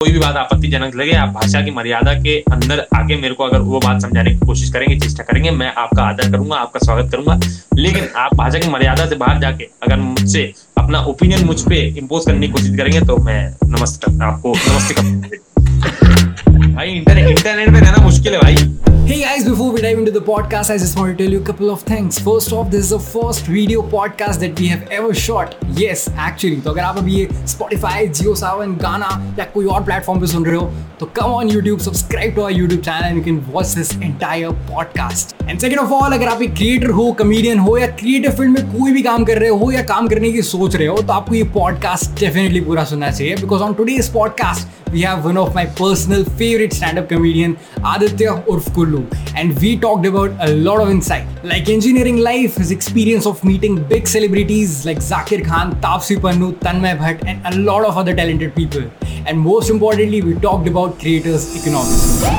कोई भी बात आपत्तिजनक लगे, आप भाषा की मर्यादा के अंदर आके मेरे को अगर वो बात समझाने की कोशिश करेंगे, चेष्टा करेंगे, मैं आपका आदर करूँगा, आपका स्वागत करूँगा। लेकिन आप भाषा की मर्यादा से बाहर जाके अगर मुझसे अपना ओपिनियन मुझ पर इम्पोज करने की कोशिश करेंगे तो मैं नमस्ते आपको नमस्ते भाई इंटरनेट में रहना मुश्किल है भाई Hey guys, before we dive into the podcast, I just want to tell you a couple of things. First off, this is the first video podcast that we have ever shot. Yes, actually. तो अगर आप अभी ये Spotify, Jio Savan, Gaana या कोई और platform पे सुन रहे हो तो come on YouTube, subscribe to our YouTube channel and you can watch this entire podcast. And second of all, अगर आप एक क्रिएटर हो, कमेडियन हो या क्रिएटिव फ़ील्ड में कोई भी काम कर रहे हो या काम करने की सोच रहे हो तो आपको ये पॉडकास्ट डेफिनेटली पूरा सुनना चाहिए because on today's podcast we have one of my personal favorite stand-up comedian Aditya Urf Kullu and we talked about a lot of insight like engineering life his experience of meeting big celebrities like Zakir Khan Tapsi Pannu Tanmay Bhatt and a lot of other talented people and most importantly we talked about creators economics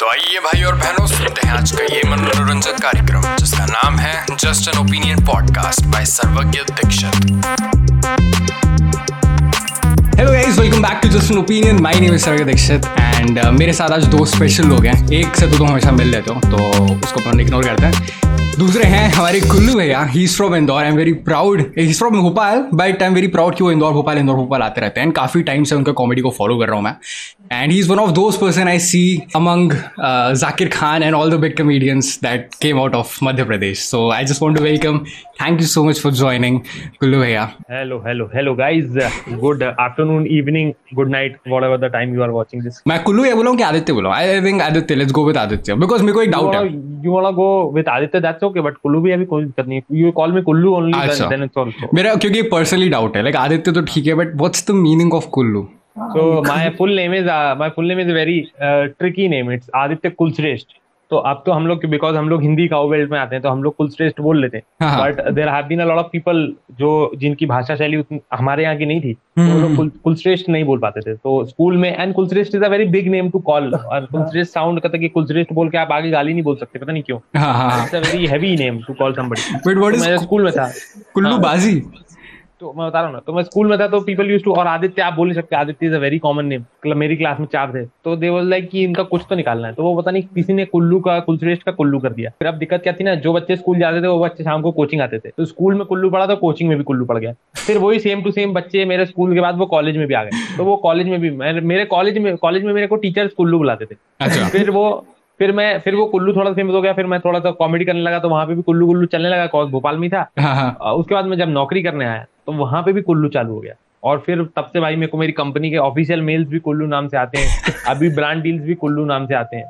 तो भाई और बहनों सुनते हैं आज का ये मनोरंजन कार्यक्रम just an opinion podcast by Sarvagya Dixit hello guys welcome back to just an opinion my name is Sarvagya Dixit and मेरे साथ आज दो स्पेशल लोग हैं। एक से तो तुम हमेशा मिल लेते हो तो उसको अपन इग्नोर करते हैं। दूसरे हैं हमारे कुल्लू भैया he is Indore I am very proud he is from Bhopal but I am very proud कि वो इंदौर भोपाल इंदौर भोपाल आते रहते हैं। एंड काफ़ी टाइम से उनका कॉमेडी को फॉलो कर रहा हूँ मैं। And he is one of those person I see among Zakir Khan and all the big comedians that came out of Madhya Pradesh so I just want to welcome thank you so much for joining Kullu भैया। Hello, hello, hello, guys. Good afternoon, evening, good night, whatever the time you are watching this. मैं कुल्लू ये बोला हूँ कि आदित्य बोला I think Aditya let's go with Aditya. Because मेरे को एक डाउट है। You want go with Aditya that's okay but Kullu भी अभी कोई दिक्कत नहीं है। You call me Kullu only then it's also मेरा क्योंकि पर्सनली डाउट है। लाइक आदित्य तो ठीक है but what's the meaning of Kullu so my full name is my full name is very tricky name it's Aditya Kulshreshtha तो अब तो हम लोग बिकॉज़ हम लोग हिंदी काउ बेल्ट में आते हैं तो हम लोग कुलश्रेष्ठ बोल लेते हैं। But there have been a lot of people जो जिनकी भाषा शैली हमारे यहाँ की नहीं थी तो हम्म, वो लोग हम्म। कुल- कुलश्रेष्ठ नहीं बोल पाते थे। तो स्कूल में and Kulshreshtha is a very big name to call और कुलश्रेष्ठ साउंड करता कि कुलश्रेष्ठ बोल के आप आगे गाली नहीं बोल सकते पता नहीं क्यों। It's a very heavy name to call somebody but what is school में था कुल्लू हाँ। बाजी? तो मैं बता रहा हूँ ना तो मैं स्कूल में था तो पीपल यूज़ टू और आदित्य आप बोल नहीं सकते Aditya is a very common name मेरी क्लास में चार थे। तो दे वाज लाइक कि इनका कुछ तो निकालना है। तो वो पता नहीं किसी ने कुल्लू का कुलश्रेष्ठ का कुल्लू कर दिया। फिर अब दिक्कत क्या थी ना जो बच्चे स्कूल जाते थे वो बच्चे शाम को कोचिंग आते थे। तो स्कूल में कुल्लू पढ़ा तो कोचिंग में भी कुल्लू पड़ गया। फिर वही सेम टू सेम बच्चे मेरे स्कूल के बाद वो कॉलेज में भी आ गए। तो वो कॉलेज में भी मेरे मेरे कॉलेज में कॉलेज में मेरे को टीचर्स कुल्लू बुलाते थे। अच्छा। फिर वो फिर मैं फिर वो कुल्लू थोड़ा फ़ेमस हो गया फिर मैं थोड़ा सा कॉमेडी करने लगा तो वहाँ पे भी कुल्लू कुल्लू चलने लगा कॉज भोपाल में था। हाँ हाँ। उसके बाद मैं जब नौकरी करने आया तो वहाँ पे भी कुल्लू चालू हो गया। और फिर तब से भाई मेरे को मेरी कंपनी के ऑफिशियल मेल्स भी कुल्लू नाम से आते हैं अभी ब्रांड डील्स भी कुल्लू नाम से आते हैं।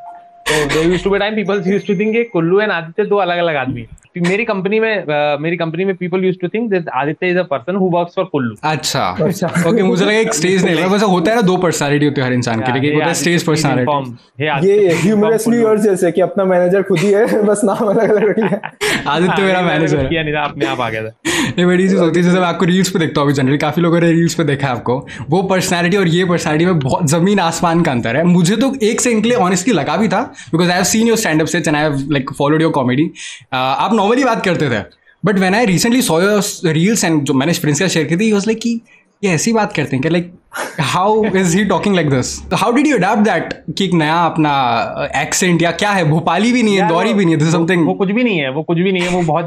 तो used to be time people used to think Kullu and Aditya दो अलग अलग आदमी मेरी कंपनी में अ, मेरी कंपनी में people used to think that Aditya is a person who works for Kullu. अच्छा। ओके मुझे लगा एक स्टेज नहीं वैसे होता है ना दो पर्सनालिटी होती है हर इंसान के लिए एक होता है स्टेज पर्सनालिटी ये ह्यूमरसली जैसे कि अपना मैनेजर खुद ही है बस नाम अलग अलग रख लिया। आदित्य मेरा मैनेजर किया नहीं था अपने आप आ गया था। ये बड़ी चीज़ होती है जैसे मैं आपको रील्स पे देखता हूँ अभी जनरली काफ़ी लोगों ने रील्स पे देखा है आपको। वो पर्सनालिटी और ये पर्सनालिटी में बहुत ज़मीन आसमान का अंतर है। मुझे तो एक सेकंड के लिए ऑनेस्टली लगा भी था because I have seen your stand up sets and I have like followed your comedy आप नॉर्मली बात करते थे but when I recently saw your reels and जो मैंने फ्रेंड्स का शेयर की थी वॉज़ लाइक कि ये ऐसी बात करते हैं कि like how is he talking like this तो how did you adapt that कि एक नया अपना एक्सेंट या क्या है? भोपाली भी नहीं है दौरी भी नहीं है दिस समथिंग वो कुछ भी नहीं है वो कुछ भी नहीं है वो बहुत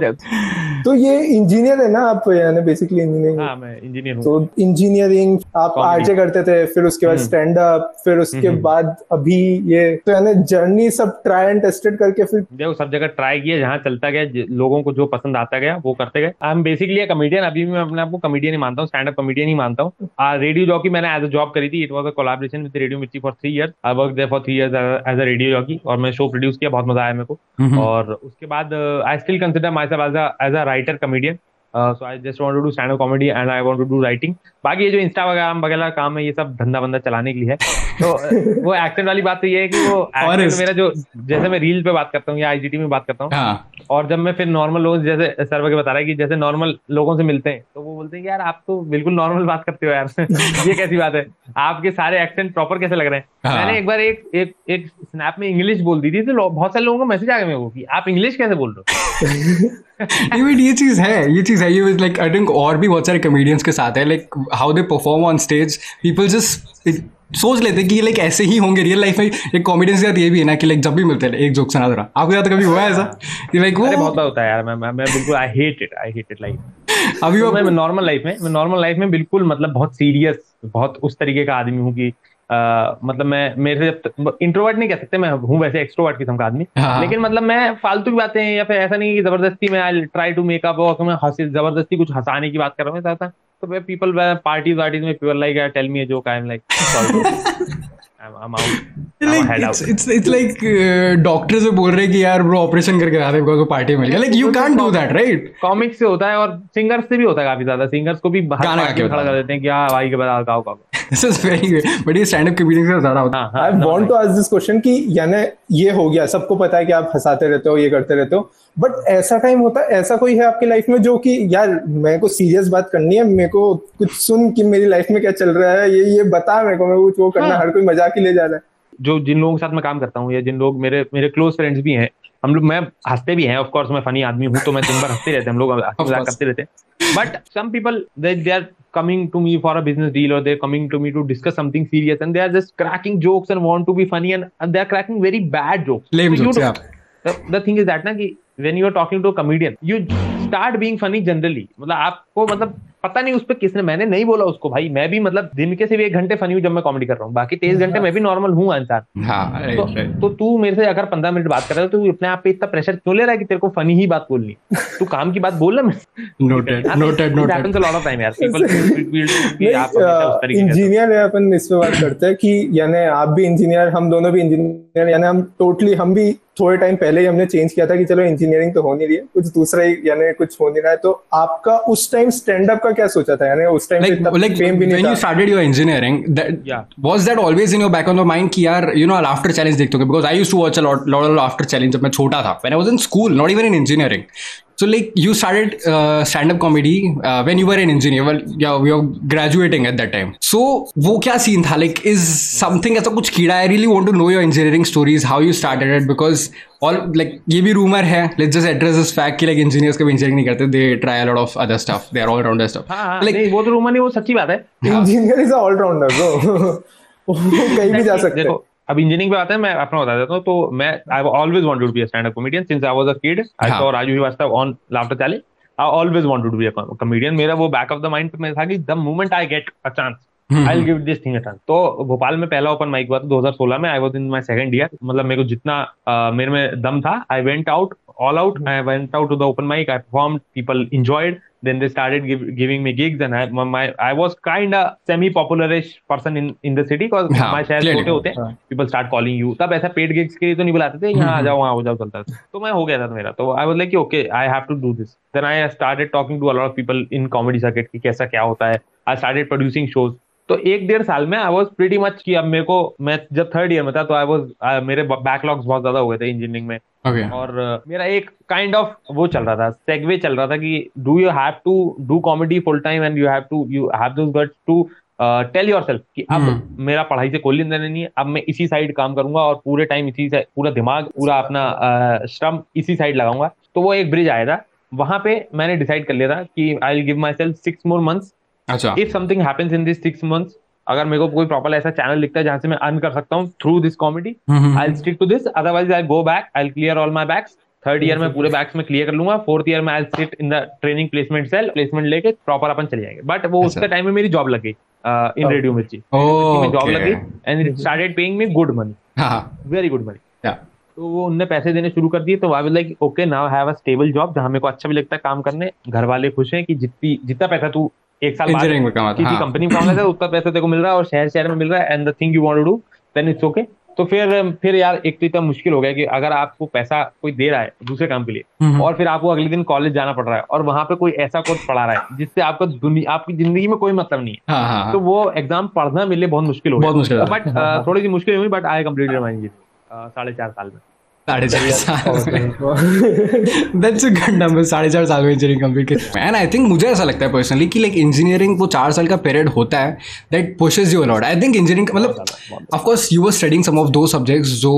तो ये इंजीनियर है ना आप यानी बेसिकली इंजीनियरिंग हाँ मैं इंजीनियर तो इंजीनियरिंग आप. आरजे करते थे फिर उसके बाद हम्म। स्टैंड अप फिर उसके हम्म। बाद अभी ये तो यानी जर्नी सब ट्राई एंड टेस्टेड करके फिर देखो सब जगह ट्राई किया जहाँ चलता गया लोगों को जो पसंद आता गया वो करते गए। आई एम बेसिकली कमेडियन अभी भी मैं अपने आप को कमेडियन ही मानता हूँ स्टैंड अप कमेडियन ही मानता हूँ। रेडियो जॉकी मैंने एज अ जॉब करी थी it was a collaboration with radio Mirchi for three years I work there for three years as a radio jockey और मैं शो प्रोड्यूस किया बहुत मज़ा आया मेरे को। और उसके बाद I still consider myself as as a writer comedian. Uh, so I just wanted to do stand up comedy and I want to do writing. बाकी ये जो इंस्टा वगैरह वगैरह काम है ये सब धंधा बंदा चलाने के लिए है। तो वो एक्सेंट वाली बात तो ये है कि वो Honest. मेरा जो जैसे मैं रील पे बात करता हूँ या आईजीटी में बात करता हूँ हाँ। और जब मैं फिर नॉर्मल लोग जैसे सर्वे के बता रहा है कि जैसे नॉर्मल लोगों से मिलते हैं तो वो बोलते हैं यार आप तो बिल्कुल नॉर्मल बात करते हो यार। ये कैसी बात है? आपके सारे एक्सेंट प्रॉपर कैसे लग रहे हैं? हाँ। मैंने एक बार एक एक एक स्नैप में इंग्लिश बोल दी थी तो बहुत सारे लोगों को मैसेज आ गया मेरे को कि आप इंग्लिश कैसे बोल रहे हो? ये चीज़ है ये चीज़ है ये लाइक आई थिंक और भी बहुत सारे कॉमेडियंस के साथ है like how they perform on stage people just सोच लेते हैं कि लाइक ऐसे ही होंगे रियल लाइफ में। एक कॉमेडियंस के साथ ये भी है ना कि लाइक जब भी मिलते हैं एक जोक सुना जरा आपके साथ कभी हुआ है ऐसा? कि लाइक अरे बहुत बार होता है यार। मैं मैं, बिल्कुल I hate it I hate it like अभी तो मैं नॉर्मल लाइफ में मैं नॉर्मल लाइफ में बिल्कुल मतलब बहुत सीरियस बहुत उस तरीके का आदमी हूँ कि अ, मतलब मैं मेरे से इंट्रोवर्ट नहीं कह सकते मैं हूँ वैसे एक्सट्रोवर्ट किस्म का आदमी। हाँ। लेकिन मतलब मैं फालतू की बातें या फिर ऐसा नहीं कि ज़बरदस्ती में आई ट्राई टू मेकअप और मैं हँसी ज़बरदस्ती कुछ हंसाने की बात कर रहा हूँ ऐसा। तो पीपल पार्टी वार्टीज में people like tell me I'm. I'm like it's it's it's like doctor से बोल रहे कि यार ब्रो ऑपरेशन करके आ रहे को पार्टी मिल गया। Like you can do that right comics से होता है और सिंगर्स से भी होता है काफ़ी ज़्यादा। सिंगर्स को भी बाहर में खड़ा कर देते हैं कि हाँ भाई के बाद गाओ गाओ दिस इज़ वेरी बट ये स्टैंड अप कॉमेडियन से ज़्यादा होता हाँ। I want to ask this question कि यानी ये हो गया सबको पता है कि आप हंसाते रहते हो ये करते रहते हो। बट ऐसा टाइम होता है ऐसा कोई है आपकी लाइफ में जो कि यार मेरे को सीरियस बात करनी है मेरे को कुछ सुन कि मेरी लाइफ में क्या चल रहा है ये ये बता मेरे को मैं कुछ वो करना हाँ। हर कोई मज़ाक ही ले जा रहा है। जो जिन लोगों के साथ मैं काम करता हूँ या जिन लोग मेरे मेरे क्लोज फ्रेंड्स भी हैं हम लोग मैं हँसते भी हैं ऑफ़ कोर्स मैं फनी आदमी हूँ तो मैं दिन भर हँसते रहते हैं हम लोग मज़ाक करते रहते but some people they are coming to me for a business deal और they are coming to me to discuss something serious and they are just cracking jokes and want to be funny and they are cracking very bad jokes the thing is that ना कि when you are talking to a comedian you start being funny generally मतलब आपको मतलब पता नहीं उस पर किसने मैंने नहीं बोला उसको भाई मैं भी मतलब दिन के सिर्फ़ एक घंटे फनी हूँ जब मैं कॉमेडी कर रहा हूँ। बाकी तेईस घंटे मैं भी नॉर्मल हूँ इंसान हाँ तो, तो तू मेरे से अगर पंद्रह मिनट बात कर रहा है तो तू अपने आप पे इतना प्रेशर क्यों ले रहा है कि तेरे को फनी ही बात बोलनी? तू काम की बात बोल ना noted noted noted lot of time यार। पीपल कि आप हमेशा उस तरीके से। इंजीनियर है अपन इस पे बात करते हैं कि यानी आप भी इंजीनियर हम दोनों भी इंजीनियर यानी हम टोटली हम भी थोड़े टाइम पहले ही हमने चेंज किया था कि चलो इंजीनियरिंग तो हो नहीं रही है। कुछ दूसरा ही यानी कुछ हो नहीं रहा है। तो आपका उस टाइम स्टैंड अप का क्या सोचा था? यानी उस टाइम पे लाइक फेम भी नहीं था। Started your engineering that was that always in your back on your mind कि यार यू नो आफ्टर चैलेंज देखते हो because I used to watch a lot lot of laughter challenge जब मैं छोटा था when I was in school not even in engineering so like you started uh, stand up comedy uh, when you were an engineer well yeah you were graduating at that time so वो क्या scene था like is something ऐसा कुछ कीड़ा I really want to know your engineering stories how you started it because all like ये भी rumor है let's just address this fact कि like engineers कभी engineering नहीं करते they try a lot of other stuff they are all rounder stuff हाँ हाँ like नहीं वो तो रूमर नहीं वो सच्ची बात है इंजीनियर इज़ ऑलराउंडर ब्रो वो कहीं भी जा सकते हैं अब इंजीनियरिंग पे आते हैं मैं अपना बता देता हूँ तो मैं I always wanted to be a stand up comedian since I was a kid I. Saw Raju Srivastava on laughter challenge I always wanted to be a comedian मेरा वो बैक ऑफ़ द माइंड में था कि the moment I get a chance I give this thing a chance तो भोपाल में पहला open mic हुआ था 2016 में. I was in my second year मतलब मेरे को जितना uh, मेरे में दम था I went out all out Mm-hmm. i went out to the open mic i performed people enjoyed then they started give, giving me gigs and i my, my i was kind of semi popularish person in in the city because हाँ, my शहर. छोटे होते हैं people start calling you तब ऐसा paid gigs के लिए तो नहीं बुलाते थे यहाँ आ जाओ वहाँ हो जाओ चलता था तो मैं हो गया था मेरा तो I was like okay I have to do this then I started talking to a lot of people in comedy circuit कि कैसा क्या होता है आई स्टार्टेड प्रोड्यूसिंग शोज़ तो एक डेढ़ साल में आई वाज प्रीटी मच कि अब मेरे को मैं जब थर्ड ईयर में था तो आई वाज मेरे बैकलॉग्स बहुत ज़्यादा हो गए थे इंजीनियरिंग में। Okay. और uh, मेरा एक काइंड kind ऑफ़ of वो चल रहा था सेगवे चल रहा था कि do you have to do comedy full time and you have to you have those guts to tell yourself कि अब हम्म। मेरा पढ़ाई से कोई लेना देना नहीं है अब मैं इसी साइड काम करूँगा और पूरे टाइम इसी पूरा दिमाग पूरा अपना uh, श्रम इसी साइड लगाऊँगा। तो वो एक ब्रिज आया था वहाँ पे मैंने डिसाइड कर लिया था कि I will give myself six more months अच्छा if something happens in this six months अगर मेरे को कोई प्रॉपर ऐसा चैनल दिखता है जहाँ से मैं अर्न कर सकता हूँ through this comedy hmm, I'll stick to this. Otherwise, I'll go back. I'll clear all my bags. Third year में पूरे बैग्स में क्लियर कर लूँगा फोर्थ ईयर में I sit in the training placement cell placement लेके proper अपन चले जाएँगे बट वो अच्छा। उसके टाइम में मेरी जॉब लग गई in radio Mirchi Oh, job लग गई and it started paying me good money very good money तो वो उनने पैसे देने शुरू कर दिए तो I was like okay now have a stable job जहाँ मेरे को अच्छा भी लगता है काम करने घर वाले खुश हैं कि जितनी जितना पैसा तू एक साल बाद Engineering में कमाता, किसी हाँ। कंपनी में कमाता है उतना पैसा तेरे को मिल रहा है और शहर शहर में मिल रहा है and the thing you want to do then it's okay तो फिर फिर यार एक तो इतना मुश्किल हो गया कि अगर आपको पैसा कोई दे रहा है दूसरे काम के लिए हम्म। और फिर आपको अगले दिन कॉलेज जाना पड़ रहा है और वहाँ पे कोई ऐसा कोर्स पढ़ा रहा है जिससे आपका दुनिया आपकी ज़िंदगी में कोई मतलब नहीं है। हाँ हाँ तो वो एग्ज़ाम पढ़ना मेरे लिए बहुत मुश्किल हो गया। बट थोड़ी सी मुश्किल हुई बट आई माई इंजीनियरिंग साढ़े चार साल में। साढ़े चार साल दैट्स अ गुड नंबर साढ़े चार साल में इंजीनियरिंग कंप्लीट कर मैन आई थिंक मुझे ऐसा लगता है पर्सनली कि लाइक इंजीनियरिंग वो चार साल का पीरियड होता है that pushes you a lot I think engineering मतलब you were studying some of those subjects जो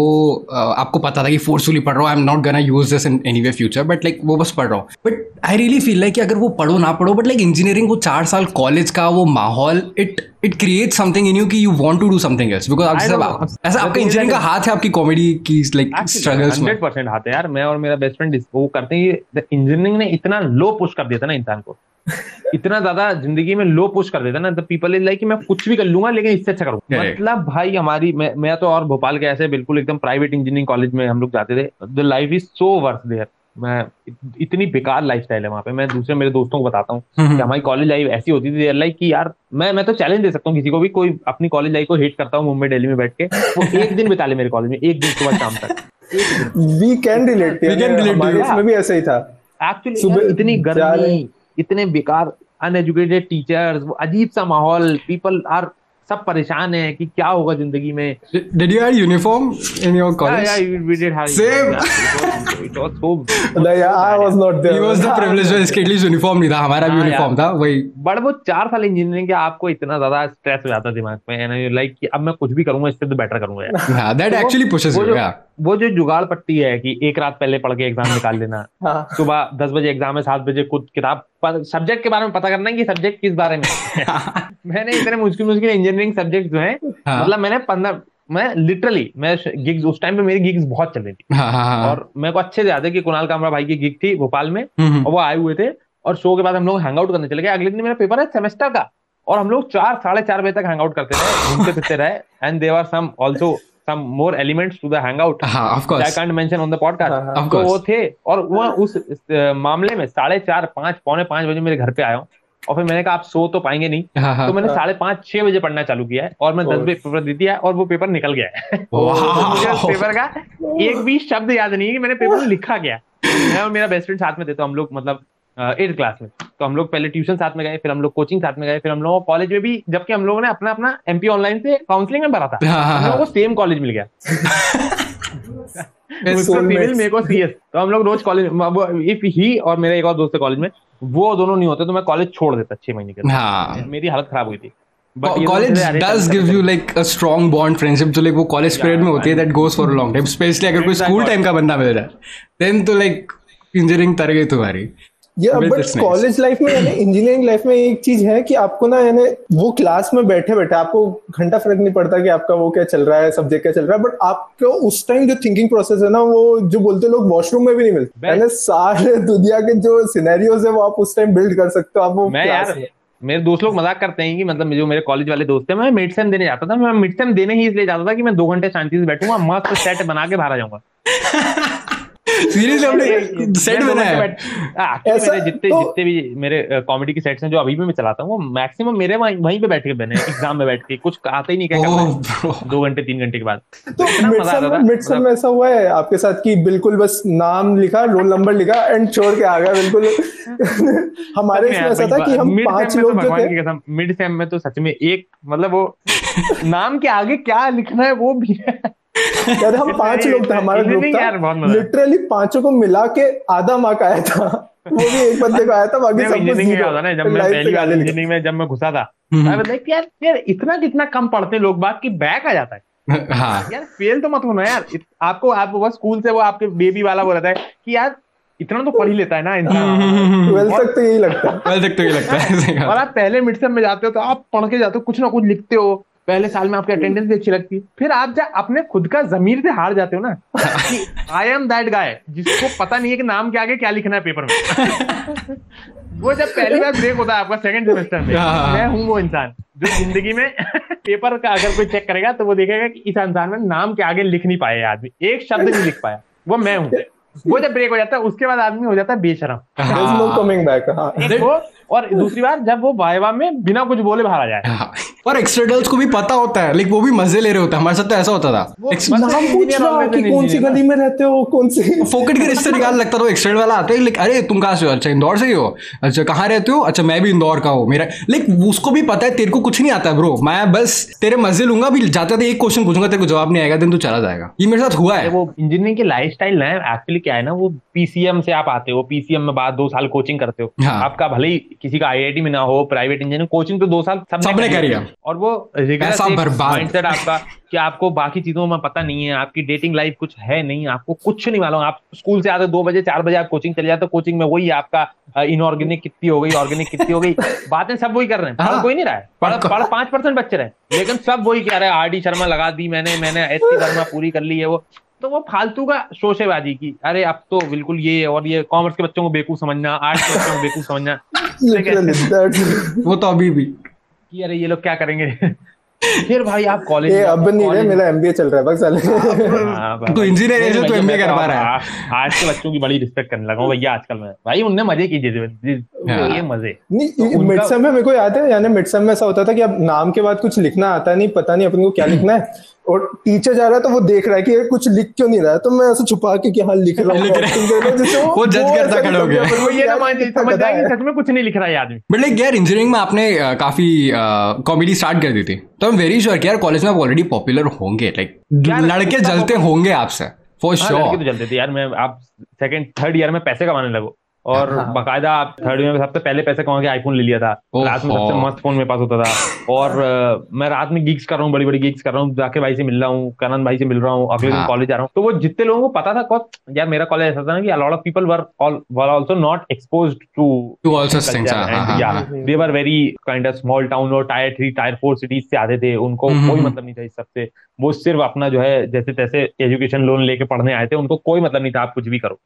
uh, आपको पता था कि फोर्सफुली पढ़ रहा हूँ I am not gonna use this in any way future but like वो बस पढ़ रहा हूँ। But I really feel like कि अगर वो पढ़ो ना पढ़ो बट लाइक इंजीनियरिंग वो चार साल कॉलेज का वो माहौल it it create something in you कि you want to do something else because आप जैसे. ऐसा आपका इंजीनियरिंग का हाथ है आपकी कॉमेडी की लाइक स्ट्रगल्स में। हंड्रेड परसेंट हाथ है यार। मैं और मेरा बेस्ट फ्रेंड वो करते हैं इंजीनियरिंग ने इतना लो पुश कर दिया था ना इंसान को। इतना ज़्यादा ज़िंदगी में लो पुश कर देता ना। द पीपल इज़ लाइक मैं कुछ भी कर लूँगा लेकिन इससे अच्छा करूँगा। मतलब भाई हमारी मैं मैं तो और भोपाल के ऐसे बिल्कुल एकदम प्राइवेट इंजीनियरिंग कॉलेज में हम लोग जाते थे। The life is so worth there मैं इतनी बेकार लाइफस्टाइल है वहाँ पे। मैं दूसरे मेरे दोस्तों को बताता हूँ हम्म। कि हमारी कॉलेज लाइफ ऐसी होती थी लाइक कि यार मैं मैं तो चैलेंज दे सकता हूँ किसी को भी कोई अपनी कॉलेज लाइफ को हेट करता हूँ मुंबई दिल्ली में बैठ के वो एक दिन बिता ले मेरे कॉलेज में एक दिन सुबह शाम तक। We can relate We can relate to इसमें भी ऐसा ही था। एक्चुअली सुबह इतनी गर्मी इतने बेकार अनएजुकेटेड टीचर्स वो अजीब सा माहौल पीपल आर सब परेशान है कि क्या होगा ज़िंदगी में। Did you have uniform in your college या yeah, did have same it was home नहीं I was not there he was the privilege इसके एटलीस्ट यूनिफॉर्म नहीं था हमारा भी यूनिफॉर्म था वही। बट वो चार साल इंजीनियरिंग के आपको इतना ज़्यादा स्ट्रेस हो जाता दिमाग में एंड लाइक कि अब मैं कुछ भी करूँगा इससे तो बेटर करूँगा यार। दैट एक्चुअली पुशेस यू या वो जो जुगाड़ पट्टी है कि एक रात पहले पढ़ के एग्ज़ाम निकाल लेना हाँ। सुबह दस बजे एग्ज़ाम है सात बजे खुद किताब सब्जेक्ट के बारे में पता करना है कि सब्जेक्ट किस बारे में। मैंने इतने मुश्किल मुश्किल इंजीनियरिंग सब्जेक्ट जो है हाँ। मतलब मैंने पंद्रह मैं लिटरली मैं गिग्स उस टाइम पे मेरी गिग्स बहुत चल रही थी। हाँ हाँ हाँ। और मेरे को अच्छे से याद है कि कुणाल कामरा भाई की गिग थी भोपाल में हम्म, और वो आए हुए थे और शो के बाद हम लोग हैंग आउट करने चले गए। अगले दिन मेरा पेपर है सेमेस्टर का और हम लोग चार साढ़े चार बजे तक हैंग आउट करते रहे घूमते फिरते रहे and there were some also some more elements to the hang out हाँ I course can't mention on the podcast हाँ, हाँ। Of तो वो थे और वो उस मामले में साढ़े चार पाँच पौने पाँच बजे मेरे घर पे आया हूँ। और फिर मैंने कहा आप सो तो पाएँगे नहीं। हाँ हाँ। तो मैंने साढ़े पाँच छह बजे पढ़ना चालू किया है और मैं दस बजे पेपर दे दिया और वो पेपर निकल गया है। Wow. मुझे पेपर का एक भी शब्द याद नहीं है कि मैंने पेपर लिखा गया मैं और मेरा बेस्ट फ्रेंड साथ में थे तो हम लोग मतलब एट क्लास में। तो हम लोग पहले ट्यूशन साथ में गए फिर हम लोग कोचिंग साथ में गए फिर हम लोगों कॉलेज में भी जबकि हम लोगों ने अपना अपना एमपी ऑनलाइन से काउंसलिंग में भरा था। हाँ, हाँ, हम लोगों हाँ। को सेम कॉलेज मिल गया। मेरे को सीएस तो हम लोग रोज कॉलेज इफ़ ही और मेरा एक और दोस्त है कॉलेज में वो दोनों नहीं होते तो मैं कॉलेज छोड़ देता छह महीने के। हाँ। मेरी हालत खराब हुई थी। College does give you like a strong bond friendship जो लाइक वो कॉलेज पीरियड में होती है that for a long time specially अगर कोई स्कूल टाइम का बंदा मिल रहा है देन तो लाइक इंजीनियरिंग तर गई तुम्हारी। या बट कॉलेज लाइफ में यानी इंजीनियरिंग लाइफ में एक चीज़ है कि आपको ना यानी वो क्लास में बैठे बैठे आपको घंटा फ़र्क नहीं पड़ता कि आपका वो क्या चल रहा है सब्जेक्ट क्या चल रहा है बट आपको उस टाइम जो थिंकिंग प्रोसेस है ना वो जो बोलते लोग वॉशरूम में भी नहीं मिलते. यानी सारे दुनिया के जो सिनेरियोज है वो आप उस टाइम बिल्ड कर सकते हो आप वो क्लास में मेरे दोस्त लोग मज़ाक करते हैं कि मतलब जो मेरे कॉलेज वाले दोस्त हैं मैं मिड सेम देने जाता था मैं मिड सेम देने ही इसलिए जाता था कि मैं दो घंटे शांति से बैठूँगा मस्त सेट बना के बाहर आ जाऊँगा सीरियसली हमने सेट मैं बनाया है। ऐसा मेरे जितने तो- जितने भी मेरे कॉमेडी के सेट्स हैं जो अभी भी मैं चलाता हूँ वो मैक्सिमम मेरे वहीं वहीं पे बैठ के बने एग्ज़ाम में बैठ के कुछ आता ही नहीं क्या करना है। दो घंटे तीन घंटे के बाद। तो इतना मिड मज़ा आता था सेम मिड सेम में ऐसा हुआ है आपके साथ कि बिल्कुल बस नाम लिखा रोल नंबर लिखा एंड छोड़ के आ गया बिल्कुल। हमारे इसमें ऐसा था कि हम पाँच तो लोग जो थे मिड सेम में तो सच में एक मतलब वो नाम के आगे क्या लिखना है वो भी है। यार हम पाँच लोग थे हमारा ग्रुप था। लिटरली पाँचों को मिला के आधा मार्क आया था। वो भी एक बंदे को आया था बाकी मैं सबको इंजीनियरिंग में होता ना जब मैं पहली बार इंजीनियरिंग में जब मैं घुसा था हम्म। मैं यार यार इतना कितना कम पढ़ते लोग बात की बैक आ जाता है। हाँ। यार फेल तो मत होना यार। आपको आप वो स्कूल से वो आपके बेबी वाला बोला था है कि यार इतना तो पढ़ ही लेता है ना इंसान। ट्वेल्थ तक तो यही लगता। है वेल तक तो ये लगता है और आप पहले मिड सेम में जाते हो तो आप पढ़ के जाते हो कुछ ना कुछ लिखते हो। पहले साल में आपकी अटेंडेंस भी अच्छी लगती है। फिर आप जब अपने खुद का जमीर से हार जाते हो ना। कि आई एम दैट गाय जिसको पता नहीं है कि नाम के आगे क्या लिखना है पेपर में। वो जब पहली बार ब्रेक होता है आपका सेकंड सेमेस्टर में हाँ। मैं हूँ वो इंसान जो ज़िंदगी में पेपर का अगर कोई चेक करेगा तो वो देखेगा कि इस इंसान में नाम के आगे लिख नहीं पाया आदमी एक शब्द नहीं लिख पाया। वो मैं हूँ। वो जब ब्रेक हो जाता है उसके बाद आदमी हो जाता है बेशरम। और दूसरी बार जब वो वाइवा में बिना कुछ बोले बाहर आ जाए। हाँ। और एक्सटर्नल्स को भी पता होता है लाइक वो भी मज़े ले रहे होते हैं। हमारे साथ तो ऐसा होता था। नाम पूछ रहा कि कौन सी गली में रहते हो कौन से फोकट के रिश्ते निकाल लगता था एक्सटर्नल वाला आता है लाइक अरे तुम कहाँ से हो? अच्छा इंदौर से ही हो? अच्छा कहाँ रहते हो? अच्छा मैं भी इंदौर का हूँ मेरा लाइक उसको भी पता है तेरे को कुछ नहीं आता है ब्रो मैं बस तेरे मज़े लूँगा भी जाते थे एक क्वेश्चन पूछूँगा तेरे को जवाब नहीं आएगा दिन तू चला जाएगा। ये मेरे साथ हुआ है। वो इंजीनियरिंग की लाइफ स्टाइल ना एक्चुअली क्या है ना वो पीसीएम से आप आते हो पीसीएम में बाद दो साल कोचिंग करते हो। हाँ। आपका भले ही किसी का आईआईटी में ना हो प्राइवेट इंजीनियर कोचिंग तो दो साल सबने करी है। और वो माइंडसेट आपका कि आपको बाकी चीज़ों में पता नहीं है आपकी डेटिंग लाइफ कुछ है नहीं आपको कुछ नहीं मालूम। आप स्कूल से आते दो बजे चार बजे आप कोचिंग चले जाते कोचिंग में वही आपका इनऑर्गेनिक कितनी हो गई ऑर्गेनिक कितनी हो गई। बातें सब वही कर रहे हैं। पढ़ हाँ। कोई नहीं रहा है। पढ़ पाँच परसेंट बच्चे रहे। लेकिन सब वही कह रहे हैं आर डी शर्मा लगा दी मैंने मैंने एस शर्मा पूरी कर ली है वो। तो वो फालतू का शोशेबाजी की। अरे अब तो बिल्कुल ये और ये कॉमर्स के बच्चों को बेवकूफ़ समझना आर्ट्स के बच्चों को बेवकूफ़ समझना। वो तो अभी भी। कि अरे ये लोग क्या करेंगे? फिर भाई आप कॉलेज ये अब नहीं रहे मेरा एमबीए चल रहा है बस साले। हाँ, तो engineer है, नहीं, तो भैया, MBA मैं कर तो पा रहा है। आज- के बच्चों की बड़ी रिस्पेक्ट करने लगा हूँ भैया आजकल मैं। भाई उनने मज़े कीजिए हाँ। ये मज़े। नहीं तो मिडसम में मेरे को याद है यानी मिडसम में ऐसा होता था कि अब नाम के बाद कुछ लिखना आता नहीं पता नहीं अपन को क्या लिखना है। और टीचर जा रहा है तो वो देख रहा है कि ये कुछ लिख क्यों नहीं रहा है। तो मैं ऐसे छुपा के कि हाँ लिख रहा हूँ। है। हूँ, जिससे वो judge करता खड़ा हो गया। वो ये ना मान समझ गधा जाएँगे सच में कुछ नहीं लिख रहा है ये आदमी बट लाइक यार इंजीनियरिंग में आपने काफ़ी कॉमेडी स्टार्ट कर दी थी। तो आई एम वेरी श्योर कि यार कॉलेज में आप ऑलरेडी पॉपुलर होंगे। लाइक लड़के जलते होंगे आपसे फॉर हाँ, लड़के तो श्योर जलते थे यार। मैं आप सेकंड थर्ड ईयर में पैसे कमाने लगो। और हाँ। बाकायदा आप थर्ड ईयर में सबसे पहले पैसे कमा के आईफोन ले लिया था। रात में सबसे मस्त फ़ोन मेरे पास होता था और मैं रात में गिग्स कर रहा हूँ बड़ी बड़ी गिग्स कर रहा हूँ जाके भाई से मिल रहा हूँ कनन भाई से मिल रहा हूँ अगले दिन हाँ। कॉलेज जा रहा हूँ तो वो जितने लोगों को पता था कौन यार मेरा कॉलेज ऐसा था ना कि a lot of people were were also not exposed to to all such things हाँ या हाँ they were very kind of small town और tier three tier four cities से आते थे उनको हम्म, कोई हम्म। मतलब नहीं था इस सबसे वो सिर्फ़ अपना जो है जैसे तैसे एजुकेशन लोन लेके पढ़ने आए थे उनको कोई मतलब नहीं था आप कुछ भी करो।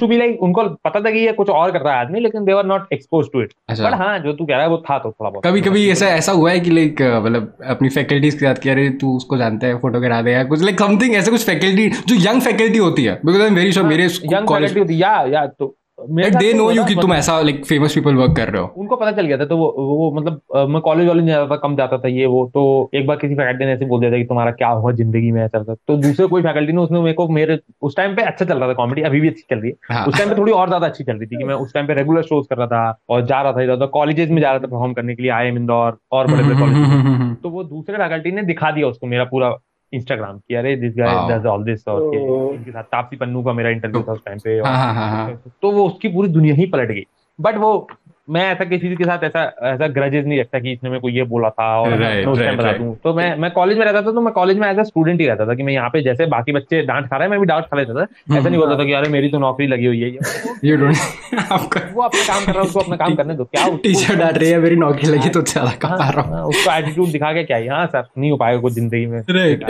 टू बी लाइक उनको पता था कि ये कुछ और कर रहा है आदमी लेकिन they were not expose to it. But हाँ जो तू कह रहा है वो था तो थोड़ा बहुत। कभी कभी ऐसा ऐसा हुआ है कि लाइक मतलब अपनी फैकल्टीज के साथ कि अरे तू उसको जानता है फ़ोटो करा दे या कुछ लाइक समथिंग ऐसे कुछ फैकल्टी जो यंग फैकल्टी होती है because I am very sure मेरे यंग फैकल्टी होती या या तो दे नो यू कि तुम मतलब- ऐसा लाइक फ़ेमस पीपल वर्क कर रहे हो। उनको पता चल गया था तो वो वो मतलब अ, मैं कॉलेज वाले नहीं जाता था कम जाता था ये वो तो एक बार किसी फैकल्टी ने ऐसे बोल दिया था कि तुम्हारा क्या हुआ ज़िंदगी में ऐसा था तो दूसरे कोई फैकल्टी ने उसने मेरे को मेरे उस टाइम पे अच्छा चल रहा था कॉमेडी अभी भी अच्छी चल रही है। हाँ। उस टाइम पे थोड़ी और ज़्यादा अच्छी चल रही थी कि मैं उस टाइम पे रेगुलर शोज़ कर रहा था और जा रहा था इधर उधर कॉलेजेस में जा रहा था परफॉर्म करने के लिए आई एम इंदौर और बड़े बड़े कॉलेज तो वो दूसरे फैकल्टी ने दिखा दिया उसको मेरा पूरा इंस्टाग्राम की अरे this guy does all this और के- Oh. इनके साथ तापसी पन्नू का मेरा इंटरव्यू था उस टाइम पे और- हाँ हाँ हाँ तो वो उसकी पूरी दुनिया ही पलट गई बट वो मैं ऐसा किसी के साथ ऐसा ऐसा ग्रजेस नहीं रखता कि इसने मेरे को ये बोला था और Right, मैं उस टाइम बता दूँ। तो मैं मैं कॉलेज में रहता था तो मैं कॉलेज में एज अ स्टूडेंट ही रहता था कि मैं यहाँ पे जैसे बाकी बच्चे डांट खा रहे हैं मैं भी डांट खा लेता था। ऐसा नहीं बोलता था कि अरे मेरी तो नौकरी लगी हुई है ये यू डोंट वो अपना काम कर रहा है उसको अपना काम करने दो क्या टीचर डांट रही है मेरी नौकरी लगी तो ज़्यादा कमा हाँ, रहा हूँ। हाँ, उसको एटीट्यूड दिखा के क्या ही हाँ सर नहीं हो पाएगा कुछ ज़िंदगी में।